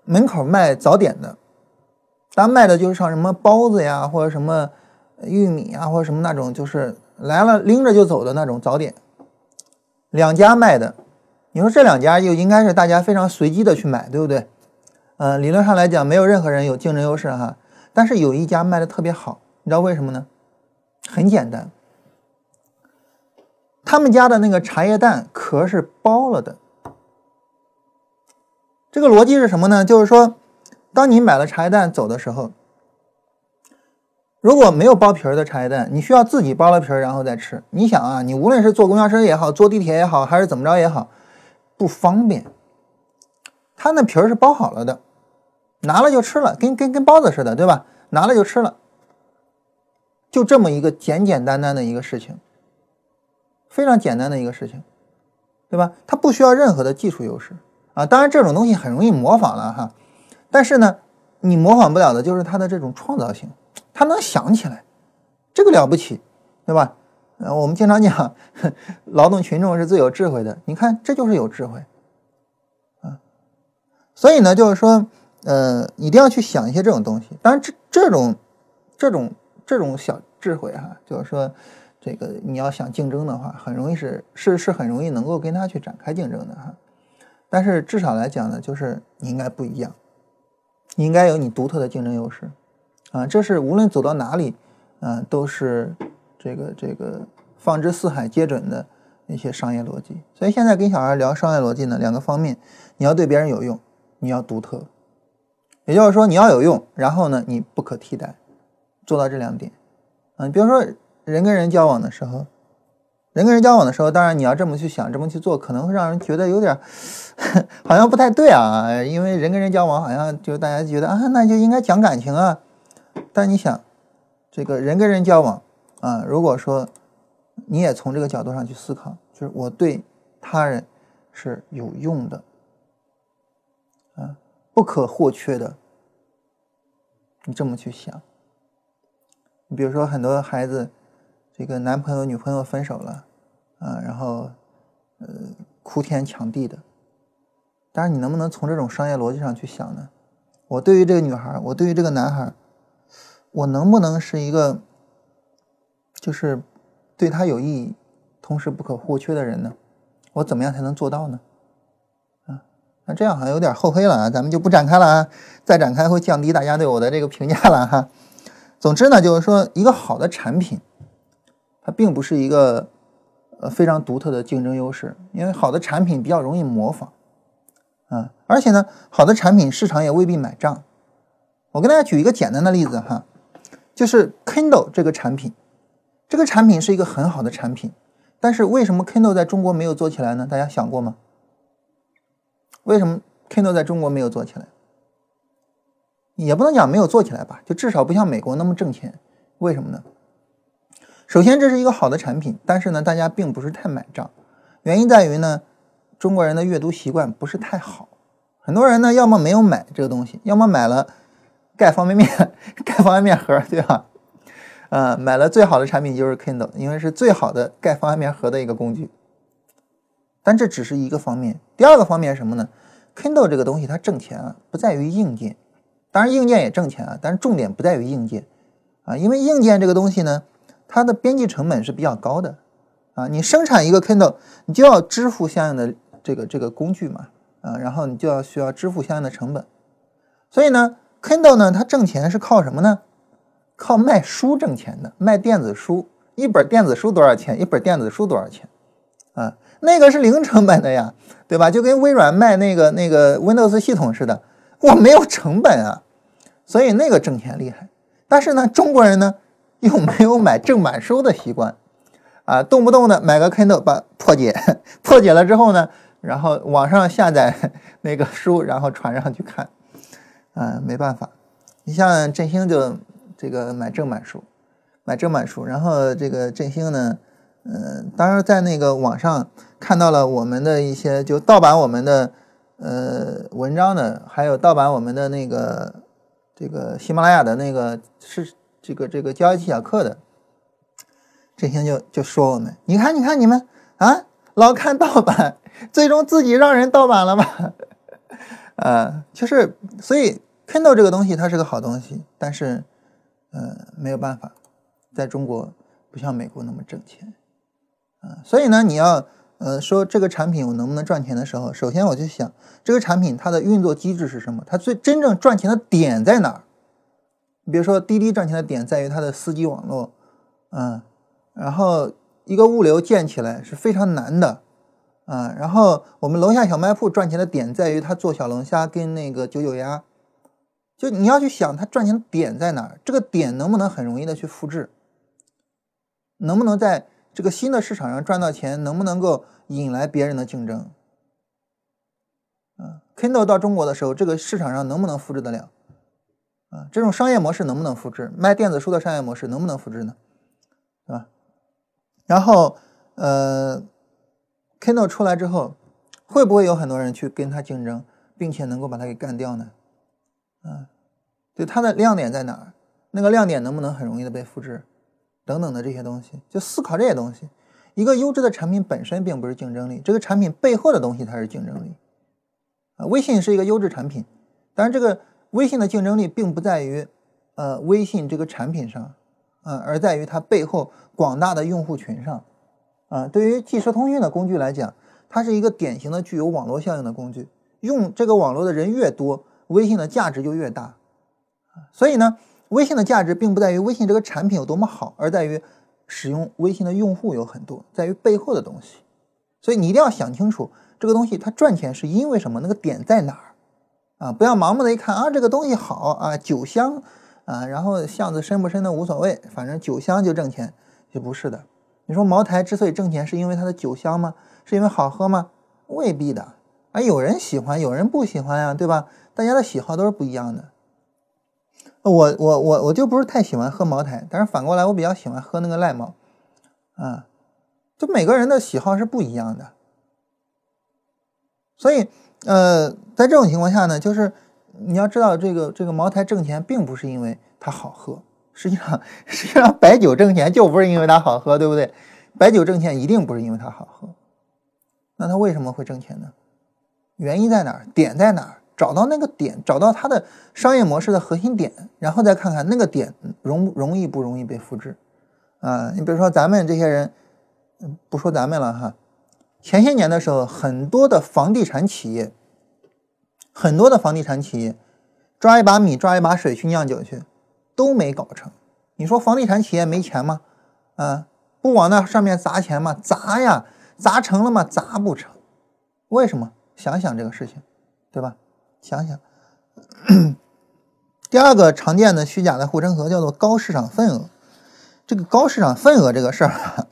门口卖早点的，他卖的就是像什么包子呀，或者什么玉米啊，或者什么那种，就是来了拎着就走的那种早点。两家卖的，你说这两家就应该是大家非常随机的去买，对不对？呃，理论上来讲，没有任何人有竞争优势哈。但是有一家卖的特别好，你知道为什么呢？很简单。他们家的那个茶叶蛋壳是剥了的，这个逻辑是什么呢？就是说，当你买了茶叶蛋走的时候，如果没有剥皮儿的茶叶蛋，你需要自己剥了皮儿然后再吃。你想啊，你无论是坐公交车也好，坐地铁也好，还是怎么着也好，不方便。它那皮儿是剥好了的，拿了就吃了，跟跟跟包子似的，对吧？拿了就吃了，就这么一个简简单单的一个事情。非常简单的一个事情，对吧？它不需要任何的技术优势啊。当然，这种东西很容易模仿了哈。但是呢，你模仿不了的就是它的这种创造性，它能想起来，这个了不起，对吧？呃，我们经常讲，劳动群众是最有智慧的。你看，这就是有智慧啊。所以呢，就是说，呃，一定要去想一些这种东西。当然，这这种这种这种小智慧哈，就是说。这个你要想竞争的话，很容易是是是很容易能够跟他去展开竞争的哈。但是至少来讲呢，就是你应该不一样，你应该有你独特的竞争优势啊。这是无论走到哪里，啊，都是这个这个放之四海皆准的一些商业逻辑。所以现在跟小孩聊商业逻辑呢，两个方面，你要对别人有用，你要独特，也就是说你要有用，然后呢你不可替代，做到这两点啊。你比如说。人跟人交往的时候，人跟人交往的时候，当然你要这么去想，这么去做，可能会让人觉得有点 好像不太对啊。因为人跟人交往，好像就大家觉得啊，那就应该讲感情啊。但你想，这个人跟人交往啊，如果说你也从这个角度上去思考，就是我对他人是有用的啊，不可或缺的，你这么去想，你比如说很多孩子。这个男朋友女朋友分手了，啊，然后，呃，哭天抢地的。但是你能不能从这种商业逻辑上去想呢？我对于这个女孩，我对于这个男孩，我能不能是一个，就是对他有意义，同时不可或缺的人呢？我怎么样才能做到呢？啊，那这样好像有点厚黑了啊，咱们就不展开了啊，再展开会降低大家对我的这个评价了哈。总之呢，就是说一个好的产品。它并不是一个呃非常独特的竞争优势，因为好的产品比较容易模仿，啊，而且呢，好的产品市场也未必买账。我跟大家举一个简单的例子哈，就是 Kindle 这个产品，这个产品是一个很好的产品，但是为什么 Kindle 在中国没有做起来呢？大家想过吗？为什么 Kindle 在中国没有做起来？也不能讲没有做起来吧，就至少不像美国那么挣钱。为什么呢？首先，这是一个好的产品，但是呢，大家并不是太买账。原因在于呢，中国人的阅读习惯不是太好，很多人呢，要么没有买这个东西，要么买了盖方便面、盖方便面盒，对吧？呃，买了最好的产品就是 Kindle，因为是最好的盖方便面盒的一个工具。但这只是一个方面，第二个方面是什么呢？Kindle 这个东西它挣钱啊，不在于硬件，当然硬件也挣钱啊，但是重点不在于硬件啊，因为硬件这个东西呢，它的边际成本是比较高的。啊，你生产一个 Kindle，你就要支付相应的这个这个工具嘛，啊，然后你就要需要支付相应的成本。所以呢，Kindle 呢，它挣钱是靠什么呢？靠卖书挣钱的，卖电子书，一本电子书多少钱？一本电子书多少钱？啊，那个是零成本的呀，对吧？就跟微软卖那个那个 Windows 系统似的，我没有成本啊，所以那个挣钱厉害。但是呢，中国人呢又没有买正版书的习惯。啊，动不动的买个 Kindle 把破解，破解了之后呢，然后网上下载那个书，然后传上去看，啊，没办法。你像振兴就这个买正版书，买正版书，然后这个振兴呢，嗯，当然在那个网上看到了我们的一些就盗版我们的呃文章的，还有盗版我们的那个这个喜马拉雅的那个是这个这个交易技巧课的。振兴就就说我们，你看，你看你们啊，老看盗版，最终自己让人盗版了吧？呃，就是所以 Kindle 这个东西它是个好东西，但是呃没有办法，在中国不像美国那么挣钱啊。所以呢，你要呃说这个产品我能不能赚钱的时候，首先我就想这个产品它的运作机制是什么？它最真正赚钱的点在哪儿？比如说滴滴赚钱的点在于它的司机网络，嗯。然后一个物流建起来是非常难的，啊，然后我们楼下小卖铺赚钱的点在于他做小龙虾跟那个九九鸭，就你要去想他赚钱的点在哪儿，这个点能不能很容易的去复制，能不能在这个新的市场上赚到钱，能不能够引来别人的竞争，啊，Kindle 到中国的时候，这个市场上能不能复制得了，啊，这种商业模式能不能复制，卖电子书的商业模式能不能复制呢，对吧？然后，呃，Kindle 出来之后，会不会有很多人去跟它竞争，并且能够把它给干掉呢？啊，就它的亮点在哪儿？那个亮点能不能很容易的被复制？等等的这些东西，就思考这些东西。一个优质的产品本身并不是竞争力，这个产品背后的东西才是竞争力。啊，微信是一个优质产品，但是这个微信的竞争力并不在于，呃，微信这个产品上。啊，而在于它背后广大的用户群上，啊，对于即时通讯的工具来讲，它是一个典型的具有网络效应的工具。用这个网络的人越多，微信的价值就越大。所以呢，微信的价值并不在于微信这个产品有多么好，而在于使用微信的用户有很多，在于背后的东西。所以你一定要想清楚，这个东西它赚钱是因为什么？那个点在哪儿？啊，不要盲目的一看啊，这个东西好啊，酒香。啊，然后巷子深不深的无所谓，反正酒香就挣钱，就不是的。你说茅台之所以挣钱，是因为它的酒香吗？是因为好喝吗？未必的。啊，有人喜欢，有人不喜欢呀，对吧？大家的喜好都是不一样的。我我我我就不是太喜欢喝茅台，但是反过来我比较喜欢喝那个赖茅。啊，就每个人的喜好是不一样的。所以，呃，在这种情况下呢，就是。你要知道，这个这个茅台挣钱，并不是因为它好喝。实际上，实际上白酒挣钱就不是因为它好喝，对不对？白酒挣钱一定不是因为它好喝。那它为什么会挣钱呢？原因在哪儿？点在哪儿？找到那个点，找到它的商业模式的核心点，然后再看看那个点容容易不容易被复制。啊，你比如说咱们这些人，不说咱们了哈。前些年的时候，很多的房地产企业。很多的房地产企业抓一把米抓一把水去酿酒去，都没搞成。你说房地产企业没钱吗？啊，不往那上面砸钱吗？砸呀，砸成了吗？砸不成。为什么？想想这个事情，对吧？想想，第二个常见的虚假的护城河叫做高市场份额。这个高市场份额这个事儿，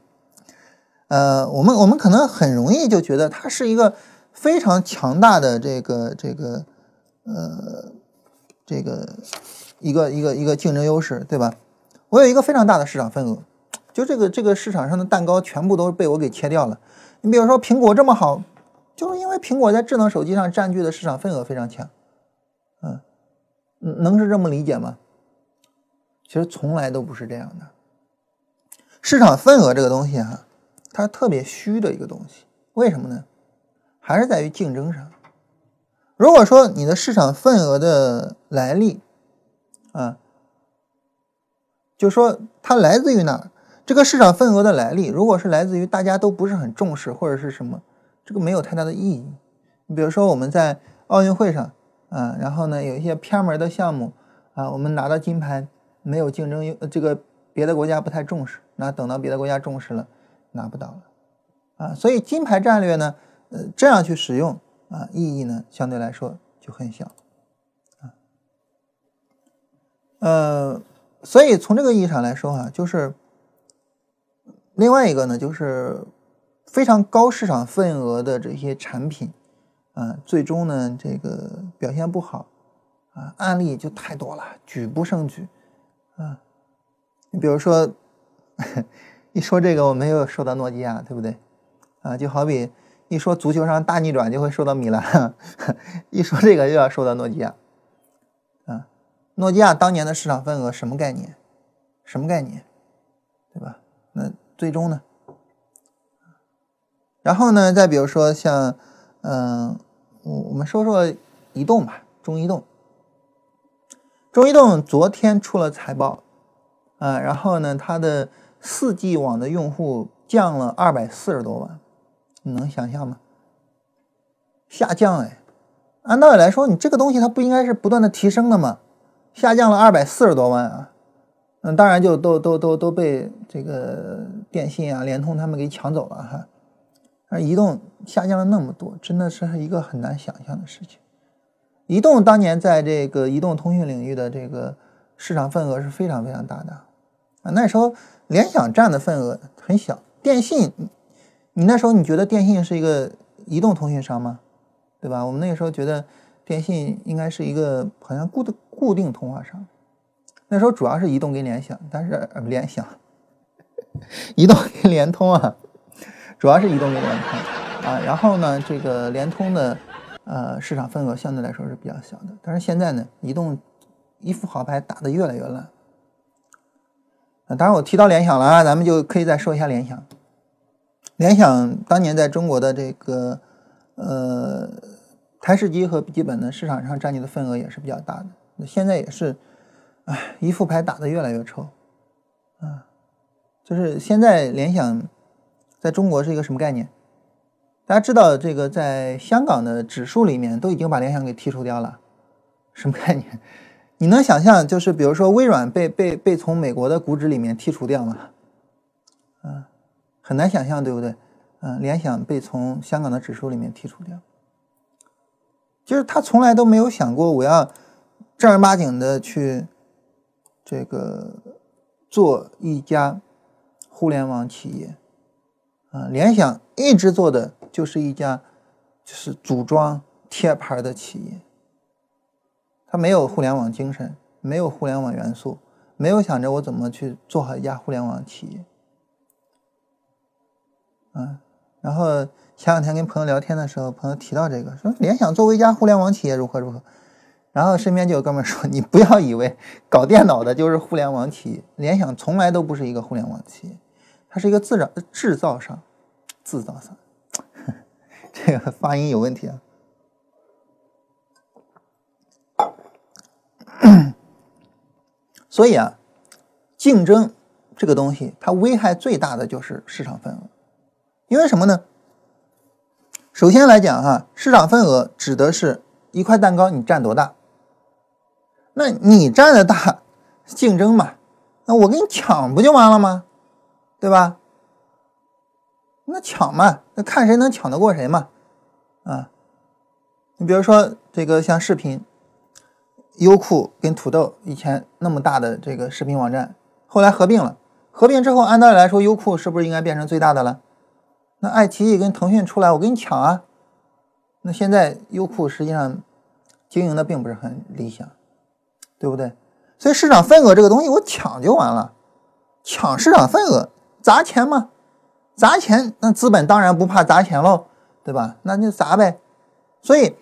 呃，我们我们可能很容易就觉得它是一个非常强大的这个这个呃这个一个一个一个竞争优势，对吧？我有一个非常大的市场份额，就这个这个市场上的蛋糕全部都被我给切掉了。你比如说苹果这么好，就是因为苹果在智能手机上占据的市场份额非常强，嗯，能是这么理解吗？其实从来都不是这样的。市场份额这个东西哈，它特别虚的一个东西，为什么呢？还是在于竞争上。如果说你的市场份额的来历，啊，就说它来自于哪？这个市场份额的来历，如果是来自于大家都不是很重视或者是什么，这个没有太大的意义。你比如说我们在奥运会上，啊，然后呢有一些偏门的项目，啊，我们拿到金牌没有竞争优，这个别的国家不太重视。那等到别的国家重视了，拿不到了，啊，所以金牌战略呢，呃，这样去使用啊，意义呢相对来说就很小，啊，呃，所以从这个意义上来说啊，就是另外一个呢，就是非常高市场份额的这些产品，啊，最终呢这个表现不好，啊，案例就太多了，举不胜举，啊，你比如说。一说这个，我们又说到诺基亚，对不对？啊，就好比一说足球上大逆转，就会说到米兰；一说这个，又要说到诺基亚。啊，诺基亚当年的市场份额什么概念？什么概念？对吧？那最终呢？然后呢？再比如说像，嗯，我我们说说移动吧，中移动。中移动昨天出了财报，啊，然后呢，它的。四 G 网的用户降了二百四十多万，你能想象吗？下降哎，按道理来说，你这个东西它不应该是不断的提升的吗？下降了二百四十多万啊，嗯，当然就都都都都被这个电信啊、联通他们给抢走了哈。而移动下降了那么多，真的是一个很难想象的事情。移动当年在这个移动通讯领域的这个市场份额是非常非常大的啊，那时候。联想占的份额很小，电信，你那时候你觉得电信是一个移动通讯商吗？对吧？我们那个时候觉得电信应该是一个好像固的固定通话商。那时候主要是移动跟联想，但是联想，移动跟联通啊，主要是移动跟联通啊。然后呢，这个联通的呃市场份额相对来说是比较小的，但是现在呢，移动一副好牌打得越来越烂。当然我提到联想了啊，咱们就可以再说一下联想。联想当年在中国的这个呃台式机和笔记本的市场上占据的份额也是比较大的，现在也是，哎，一副牌打得越来越臭，啊，就是现在联想在中国是一个什么概念？大家知道这个在香港的指数里面都已经把联想给剔除掉了，什么概念？你能想象，就是比如说微软被被被从美国的股指里面剔除掉吗？嗯，很难想象，对不对？嗯，联想被从香港的指数里面剔除掉，就是他从来都没有想过我要正儿八经的去这个做一家互联网企业啊。联想一直做的就是一家就是组装贴牌的企业。他没有互联网精神，没有互联网元素，没有想着我怎么去做好一家互联网企业。嗯，然后前两天跟朋友聊天的时候，朋友提到这个，说联想作为一家互联网企业如何如何，然后身边就有哥们说，你不要以为搞电脑的就是互联网企业，联想从来都不是一个互联网企业，它是一个制造制造商，制造商，这个发音有问题啊。所以啊，竞争这个东西，它危害最大的就是市场份额。因为什么呢？首先来讲哈，市场份额指的是一块蛋糕你占多大。那你占的大，竞争嘛，那我跟你抢不就完了吗？对吧？那抢嘛，那看谁能抢得过谁嘛，啊。你比如说这个像视频，优酷跟土豆以前那么大的这个视频网站，后来合并了。合并之后，按道理来说，优酷是不是应该变成最大的了？那爱奇艺跟腾讯出来，我跟你抢啊！那现在优酷实际上经营的并不是很理想，对不对？所以市场份额这个东西，我抢就完了，抢市场份额砸钱嘛，砸钱，那资本当然不怕砸钱喽，对吧？那就砸呗。所以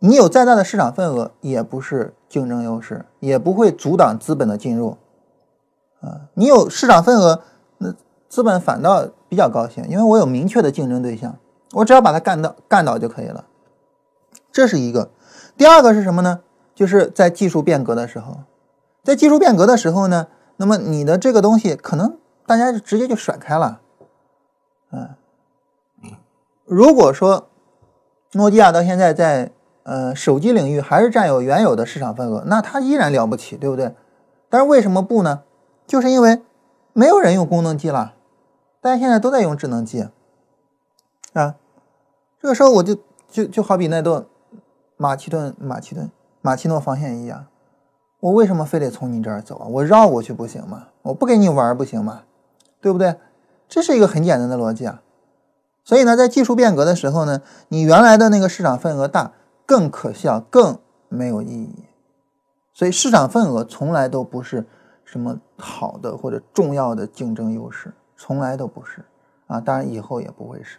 你有再大的市场份额，也不是竞争优势，也不会阻挡资本的进入。啊，你有市场份额，那资本反倒比较高兴，因为我有明确的竞争对象，我只要把它干倒干倒就可以了。这是一个。第二个是什么呢？就是在技术变革的时候，在技术变革的时候呢，那么你的这个东西可能大家就直接就甩开了。嗯，如果说诺基亚到现在在呃手机领域还是占有原有的市场份额，那它依然了不起，对不对？但是为什么不呢？就是因为没有人用功能机了，大家现在都在用智能机啊。这个时候我就就就好比那段马其顿马其顿马其诺防线一样，我为什么非得从你这儿走啊？我绕过去不行吗？我不跟你玩不行吗？对不对？这是一个很简单的逻辑啊。所以呢，在技术变革的时候呢，你原来的那个市场份额大更可笑，更没有意义。所以市场份额从来都不是。什么好的或者重要的竞争优势，从来都不是啊，当然以后也不会是。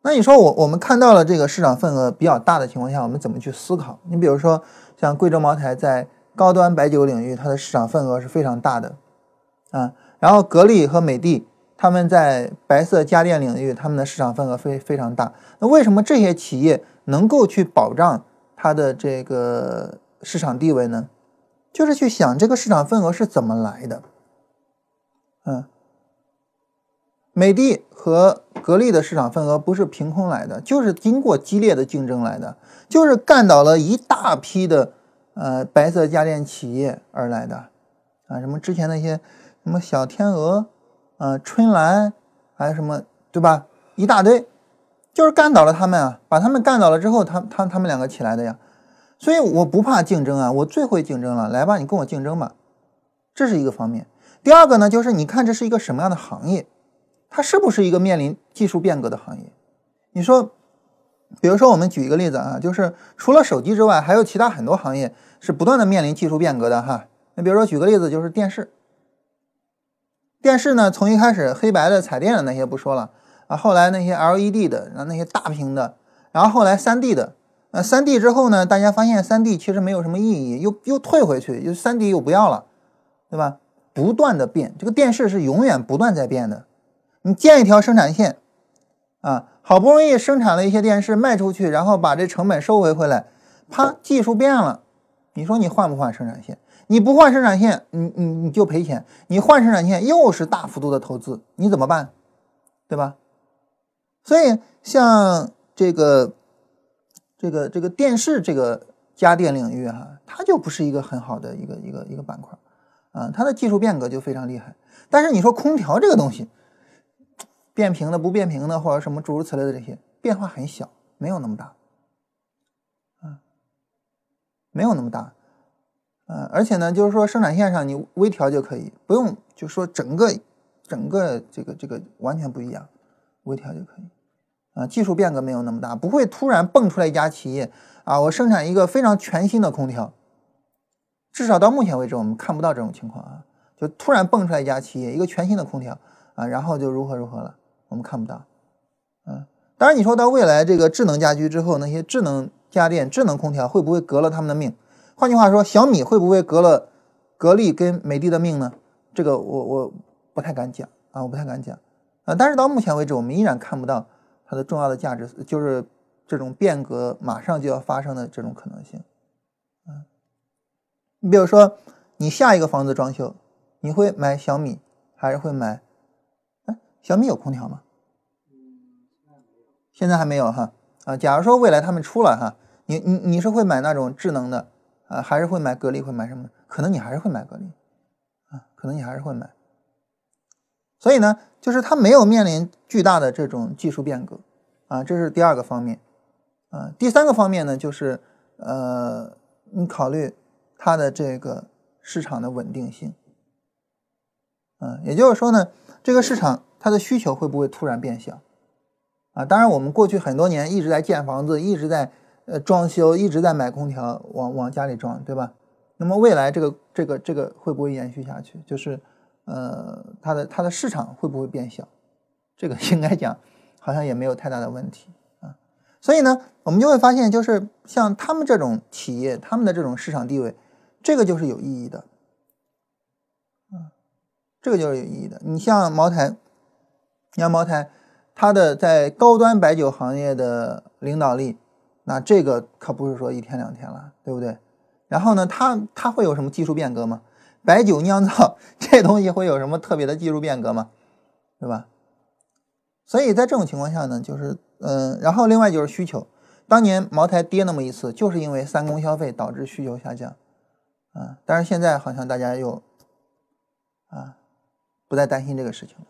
那你说我我们看到了这个市场份额比较大的情况下，我们怎么去思考？你比如说像贵州茅台在高端白酒领域，它的市场份额是非常大的啊。然后格力和美的他们在白色家电领域，他们的市场份额非非常大。那为什么这些企业能够去保障它的这个市场地位呢？就是去想这个市场份额是怎么来的，嗯，美的和格力的市场份额不是凭空来的，就是经过激烈的竞争来的，就是干倒了一大批的呃白色家电企业而来的，啊，什么之前那些什么小天鹅，呃春兰，还有什么对吧？一大堆，就是干倒了他们啊，把他们干倒了之后，他他他们两个起来的呀。所以我不怕竞争啊，我最会竞争了，来吧，你跟我竞争吧，这是一个方面。第二个呢，就是你看这是一个什么样的行业，它是不是一个面临技术变革的行业？你说，比如说我们举一个例子啊，就是除了手机之外，还有其他很多行业是不断的面临技术变革的哈。那比如说举个例子，就是电视，电视呢从一开始黑白的彩电的那些不说了啊，后来那些 LED 的，然后那些大屏的，然后后来 3D 的。呃，三 D 之后呢，大家发现三 D 其实没有什么意义，又又退回去，又三 D 又不要了，对吧？不断的变，这个电视是永远不断在变的。你建一条生产线，啊，好不容易生产了一些电视卖出去，然后把这成本收回回来，啪，技术变了，你说你换不换生产线？你不换生产线，你你你就赔钱；你换生产线又是大幅度的投资，你怎么办？对吧？所以像这个。这个这个电视这个家电领域哈，它就不是一个很好的一个一个一个板块，啊，它的技术变革就非常厉害。但是你说空调这个东西，变频的不变频的或者什么诸如此类的这些变化很小，没有那么大，啊，没有那么大，呃，而且呢，就是说生产线上你微调就可以，不用就说整个整个这个这个完全不一样，微调就可以。啊，技术变革没有那么大，不会突然蹦出来一家企业啊，我生产一个非常全新的空调。至少到目前为止，我们看不到这种情况啊，就突然蹦出来一家企业，一个全新的空调啊，然后就如何如何了，我们看不到。嗯，当然你说到未来这个智能家居之后，那些智能家电、智能空调会不会革了他们的命？换句话说，小米会不会革了格力跟美的的命呢？这个我我不太敢讲啊，我不太敢讲啊。但是到目前为止，我们依然看不到。它的重要的价值就是这种变革马上就要发生的这种可能性，嗯，你比如说你下一个房子装修，你会买小米还是会买？哎，小米有空调吗？现在还没有哈啊。假如说未来他们出了哈，你你你是会买那种智能的啊，还是会买格力？会买什么？可能你还是会买格力啊，可能你还是会买。所以呢，就是它没有面临巨大的这种技术变革，啊，这是第二个方面，啊，第三个方面呢，就是呃，你考虑它的这个市场的稳定性。嗯，也就是说呢，这个市场它的需求会不会突然变小？啊，当然我们过去很多年一直在建房子，一直在呃装修，一直在买空调，往往家里装，对吧？那么未来这个这个这个会不会延续下去？就是呃，它的它的市场会不会变小？这个 应该讲好像也没有太大的问题啊。所以呢，我们就会发现，就是像他们这种企业，他们的这种市场地位，这个就是有意义的。啊这个就是有意义的。你像茅台，你像茅台，它的在高端白酒行业的领导力，那这个可不是说一天两天了，对不对？然后呢，它它会有什么技术变革吗？白酒酿造这东西会有什么特别的技术变革吗？对吧？所以在这种情况下呢，就是嗯，然后另外就是需求。当年茅台跌那么一次，就是因为三公消费导致需求下降，啊，但是现在好像大家又啊。不再担心这个事情了，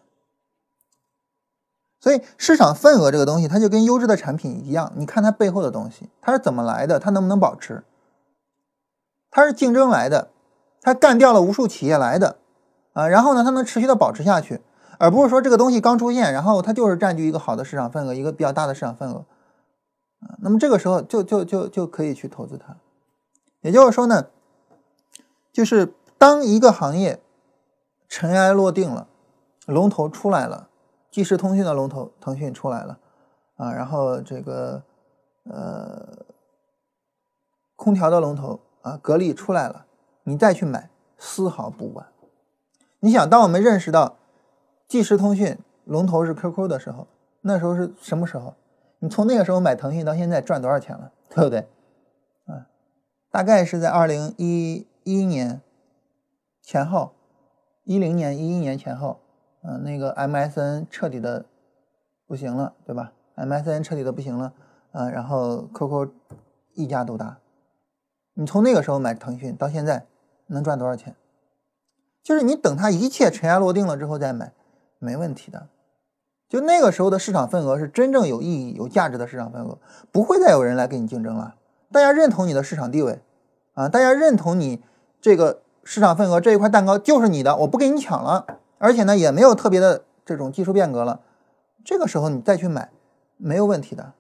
所以市场份额这个东西，它就跟优质的产品一样，你看它背后的东西，它是怎么来的，它能不能保持？它是竞争来的，它干掉了无数企业来的，啊，然后呢，它能持续的保持下去，而不是说这个东西刚出现，然后它就是占据一个好的市场份额，一个比较大的市场份额，啊，那么这个时候就就就就可以去投资它。也就是说呢，就是当一个行业。尘埃落定了，龙头出来了，即时通讯的龙头腾讯出来了，啊，然后这个呃空调的龙头啊格力出来了，你再去买丝毫不晚。你想，当我们认识到即时通讯龙头是 QQ 的时候，那时候是什么时候？你从那个时候买腾讯到现在赚多少钱了，对不对？啊，大概是在二零一一年前后。一零年、一一年前后，嗯，那个 MSN 彻底的不行了，对吧？MSN 彻底的不行了，啊，然后 QQ 一家独大。你从那个时候买腾讯到现在能赚多少钱？就是你等它一切尘埃落定了之后再买，没问题的。就那个时候的市场份额是真正有意义、有价值的市场份额，不会再有人来跟你竞争了。大家认同你的市场地位，啊，大家认同你这个。市场份额这一块蛋糕就是你的，我不跟你抢了，而且呢也没有特别的这种技术变革了，这个时候你再去买没有问题的。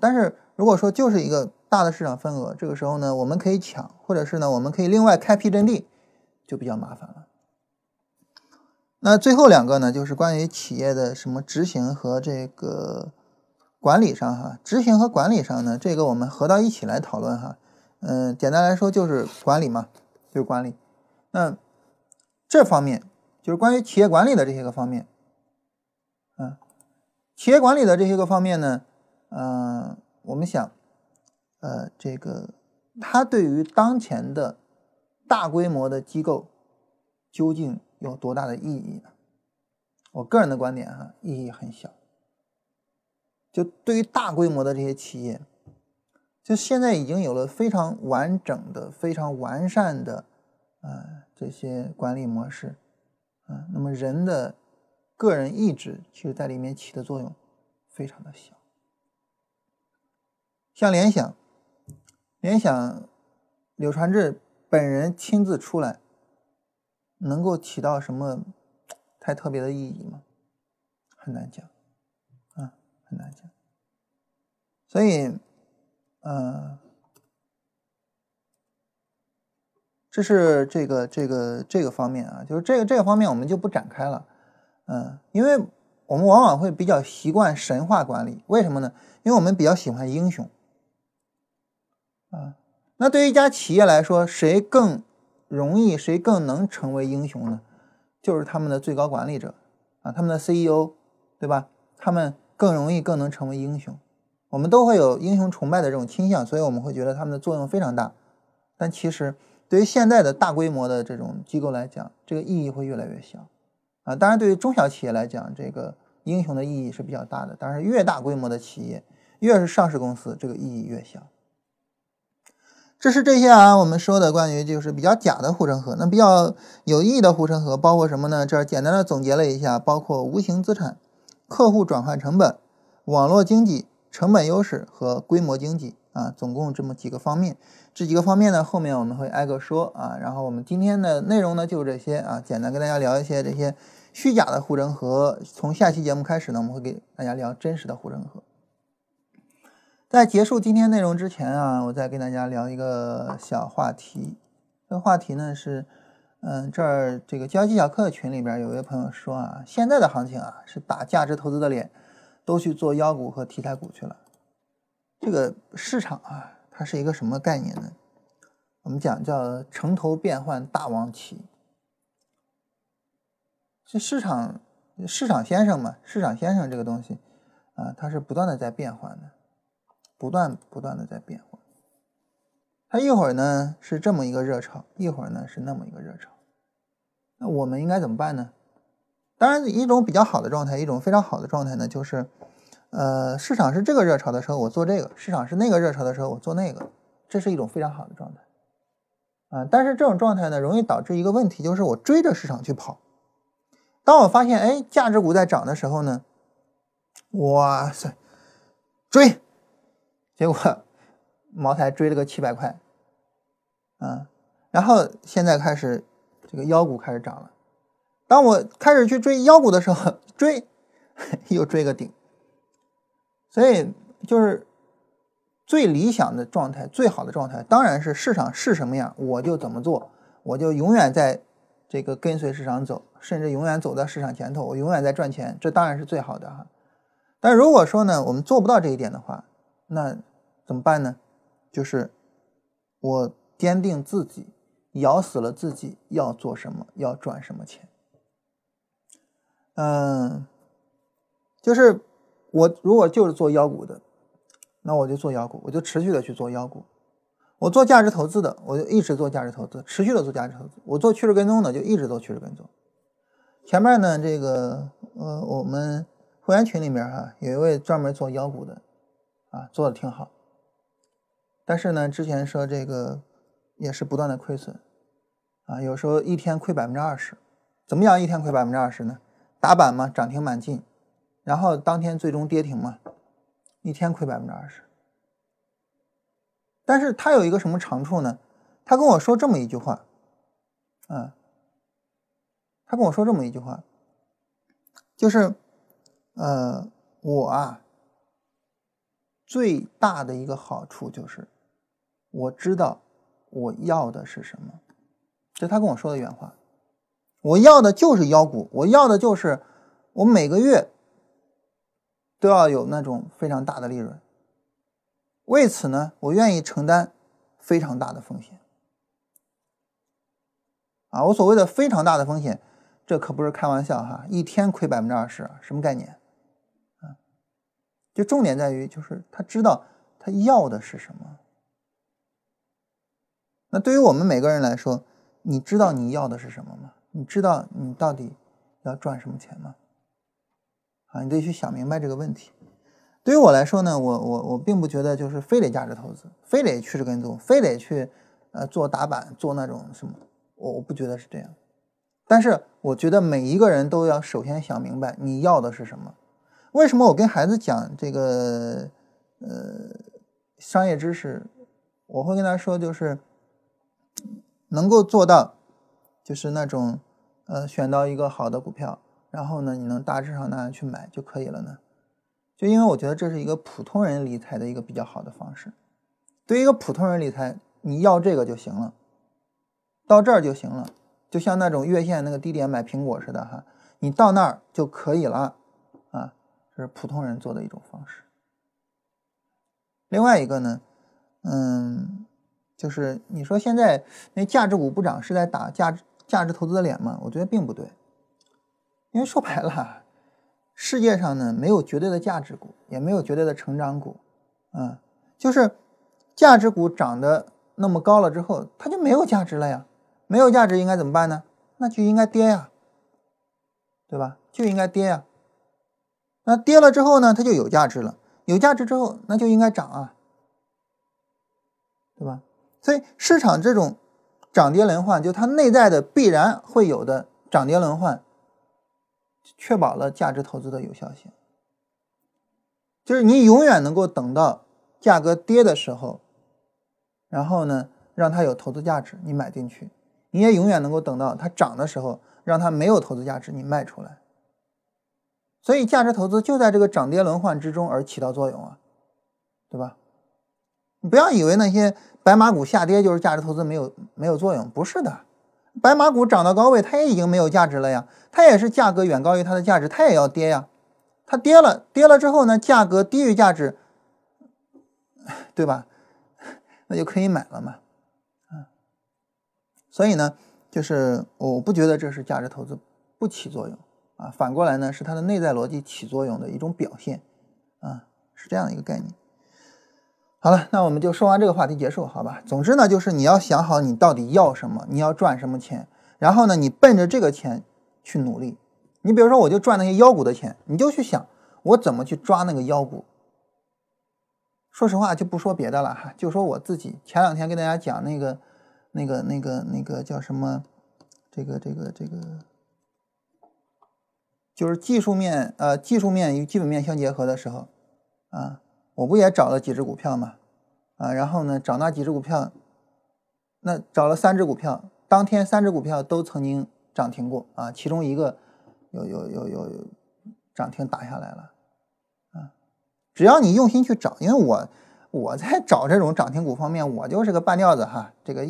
但是如果说就是一个大的市场份额，这个时候呢我们可以抢，或者是呢我们可以另外开辟阵地，就比较麻烦了。那最后两个呢，就是关于企业的什么执行和这个管理上哈，执行和管理上呢，这个我们合到一起来讨论哈。嗯，简单来说就是管理嘛，就是管理。那这方面就是关于企业管理的这些个方面，嗯，企业管理的这些个方面呢，嗯，我们想，呃，这个它对于当前的大规模的机构究竟有多大的意义呢？我个人的观点哈，意义很小。就对于大规模的这些企业，就现在已经有了非常完整的、非常完善的。啊，这些管理模式，啊，那么人的个人意志其实在里面起的作用非常的小。像联想，联想柳传志本人亲自出来，能够起到什么太特别的意义吗？很难讲，啊，很难讲。所以，呃。这是这个这个这个方面啊，就是这个这个方面我们就不展开了，嗯，因为我们往往会比较习惯神话管理，为什么呢？因为我们比较喜欢英雄，啊，那对于一家企业来说，谁更容易，谁更能成为英雄呢？就是他们的最高管理者啊，他们的 CEO，对吧？他们更容易更能成为英雄，我们都会有英雄崇拜的这种倾向，所以我们会觉得他们的作用非常大，但其实。对于现在的大规模的这种机构来讲，这个意义会越来越小，啊，当然对于中小企业来讲，这个英雄的意义是比较大的。但是越大规模的企业，越是上市公司，这个意义越小。这是这些啊，我们说的关于就是比较假的护城河。那比较有意义的护城河包括什么呢？这儿简单的总结了一下，包括无形资产、客户转换成本、网络经济、成本优势和规模经济啊，总共这么几个方面。这几个方面呢，后面我们会挨个说啊。然后我们今天的内容呢，就这些啊，简单跟大家聊一些这些虚假的护城河。从下期节目开始呢，我们会给大家聊真实的护城河。在结束今天内容之前啊，我再跟大家聊一个小话题。这个话题呢是，嗯，这儿这个交易技巧课群里边有一位朋友说啊，现在的行情啊是打价值投资的脸，都去做妖股和题材股去了。这个市场啊。它是一个什么概念呢？我们讲叫城头变换大王旗。这市场市场先生嘛，市场先生这个东西啊，它是不断的在变换的，不断不断的在变换。它一会儿呢是这么一个热潮，一会儿呢是那么一个热潮。那我们应该怎么办呢？当然，一种比较好的状态，一种非常好的状态呢，就是。呃，市场是这个热潮的时候，我做这个；市场是那个热潮的时候，我做那个。这是一种非常好的状态啊。但是这种状态呢，容易导致一个问题，就是我追着市场去跑。当我发现，哎，价值股在涨的时候呢，哇塞，追，结果茅台追了个七百块，啊，然后现在开始这个妖股开始涨了。当我开始去追妖股的时候，追又追个顶。所以就是最理想的状态，最好的状态，当然是市场是什么样，我就怎么做，我就永远在这个跟随市场走，甚至永远走在市场前头，我永远在赚钱，这当然是最好的哈。但如果说呢，我们做不到这一点的话，那怎么办呢？就是我坚定自己，咬死了自己要做什么，要赚什么钱。嗯，就是。我如果就是做妖股的，那我就做妖股，我就持续的去做妖股。我做价值投资的，我就一直做价值投资，持续的做价值投资。我做趋势跟踪的，就一直做趋势跟踪。前面呢，这个呃，我们会员群里面哈，有一位专门做妖股的，啊，做的挺好。但是呢，之前说这个也是不断的亏损，啊，有时候一天亏百分之二十。怎么样一天亏百分之二十呢？打板嘛，涨停满进。然后当天最终跌停嘛，一天亏百分之二十。但是他有一个什么长处呢？他跟我说这么一句话，啊，他跟我说这么一句话，就是，呃，我啊，最大的一个好处就是，我知道我要的是什么，这他跟我说的原话，我要的就是妖股，我要的就是我每个月。都要有那种非常大的利润，为此呢，我愿意承担非常大的风险。啊，我所谓的非常大的风险，这可不是开玩笑哈，一天亏百分之二十，什么概念？啊，就重点在于，就是他知道他要的是什么。那对于我们每个人来说，你知道你要的是什么吗？你知道你到底要赚什么钱吗？啊，你得去想明白这个问题。对于我来说呢，我我我并不觉得就是非得价值投资，非得趋势跟踪，非得去呃做打板，做那种什么，我我不觉得是这样。但是我觉得每一个人都要首先想明白你要的是什么。为什么我跟孩子讲这个呃商业知识，我会跟他说就是能够做到就是那种呃选到一个好的股票。然后呢，你能大致上那样去买就可以了呢？就因为我觉得这是一个普通人理财的一个比较好的方式。对于一个普通人理财，你要这个就行了，到这儿就行了，就像那种月线那个低点买苹果似的哈，你到那儿就可以了啊，这是普通人做的一种方式。另外一个呢，嗯，就是你说现在那价值股不涨是在打价值价值投资的脸吗？我觉得并不对。因为说白了，世界上呢没有绝对的价值股，也没有绝对的成长股，嗯，就是价值股涨得那么高了之后，它就没有价值了呀。没有价值应该怎么办呢？那就应该跌呀，对吧？就应该跌呀。那跌了之后呢，它就有价值了。有价值之后，那就应该涨啊，对吧？所以市场这种涨跌轮换，就它内在的必然会有的涨跌轮换。确保了价值投资的有效性。就是你永远能够等到价格跌的时候，然后呢，让它有投资价值，你买进去；你也永远能够等到它涨的时候，让它没有投资价值，你卖出来。所以价值投资就在这个涨跌轮换之中而起到作用啊，对吧？你不要以为那些白马股下跌就是价值投资没有没有作用，不是的。白马股涨到高位，它也已经没有价值了呀，它也是价格远高于它的价值，它也要跌呀。它跌了，跌了之后呢，价格低于价值，对吧？那就可以买了嘛，啊。所以呢，就是我不觉得这是价值投资不起作用啊，反过来呢，是它的内在逻辑起作用的一种表现啊，是这样的一个概念。好了，那我们就说完这个话题结束，好吧？总之呢，就是你要想好你到底要什么，你要赚什么钱，然后呢，你奔着这个钱去努力。你比如说，我就赚那些妖股的钱，你就去想我怎么去抓那个妖股。说实话，就不说别的了哈，就说我自己。前两天跟大家讲那个、那个、那个、那个叫什么？这个、这个、这个，就是技术面呃，技术面与基本面相结合的时候啊，我不也找了几只股票嘛啊，然后呢，找那几只股票，那找了三只股票，当天三只股票都曾经涨停过啊，其中一个。有有有有有涨停打下来了，啊，只要你用心去找，因为我我在找这种涨停股方面，我就是个半吊子哈，这个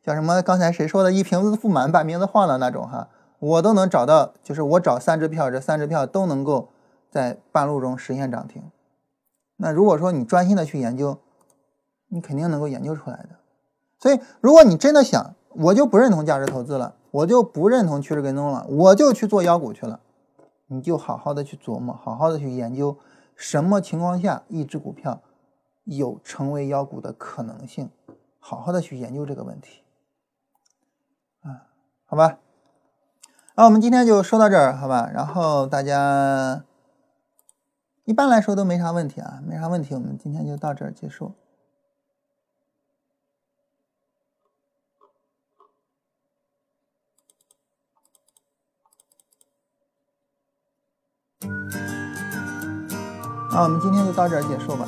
叫什么？刚才谁说的一瓶子不满半瓶子晃”的那种哈，我都能找到，就是我找三只票，这三只票都能够在半路中实现涨停。那如果说你专心的去研究，你肯定能够研究出来的。所以，如果你真的想，我就不认同价值投资了。我就不认同趋势跟踪了，我就去做妖股去了。你就好好的去琢磨，好好的去研究，什么情况下一只股票有成为妖股的可能性，好好的去研究这个问题。啊，好吧，那我们今天就说到这儿，好吧？然后大家一般来说都没啥问题啊，没啥问题，我们今天就到这儿结束。啊我们今天就到这儿结束吧。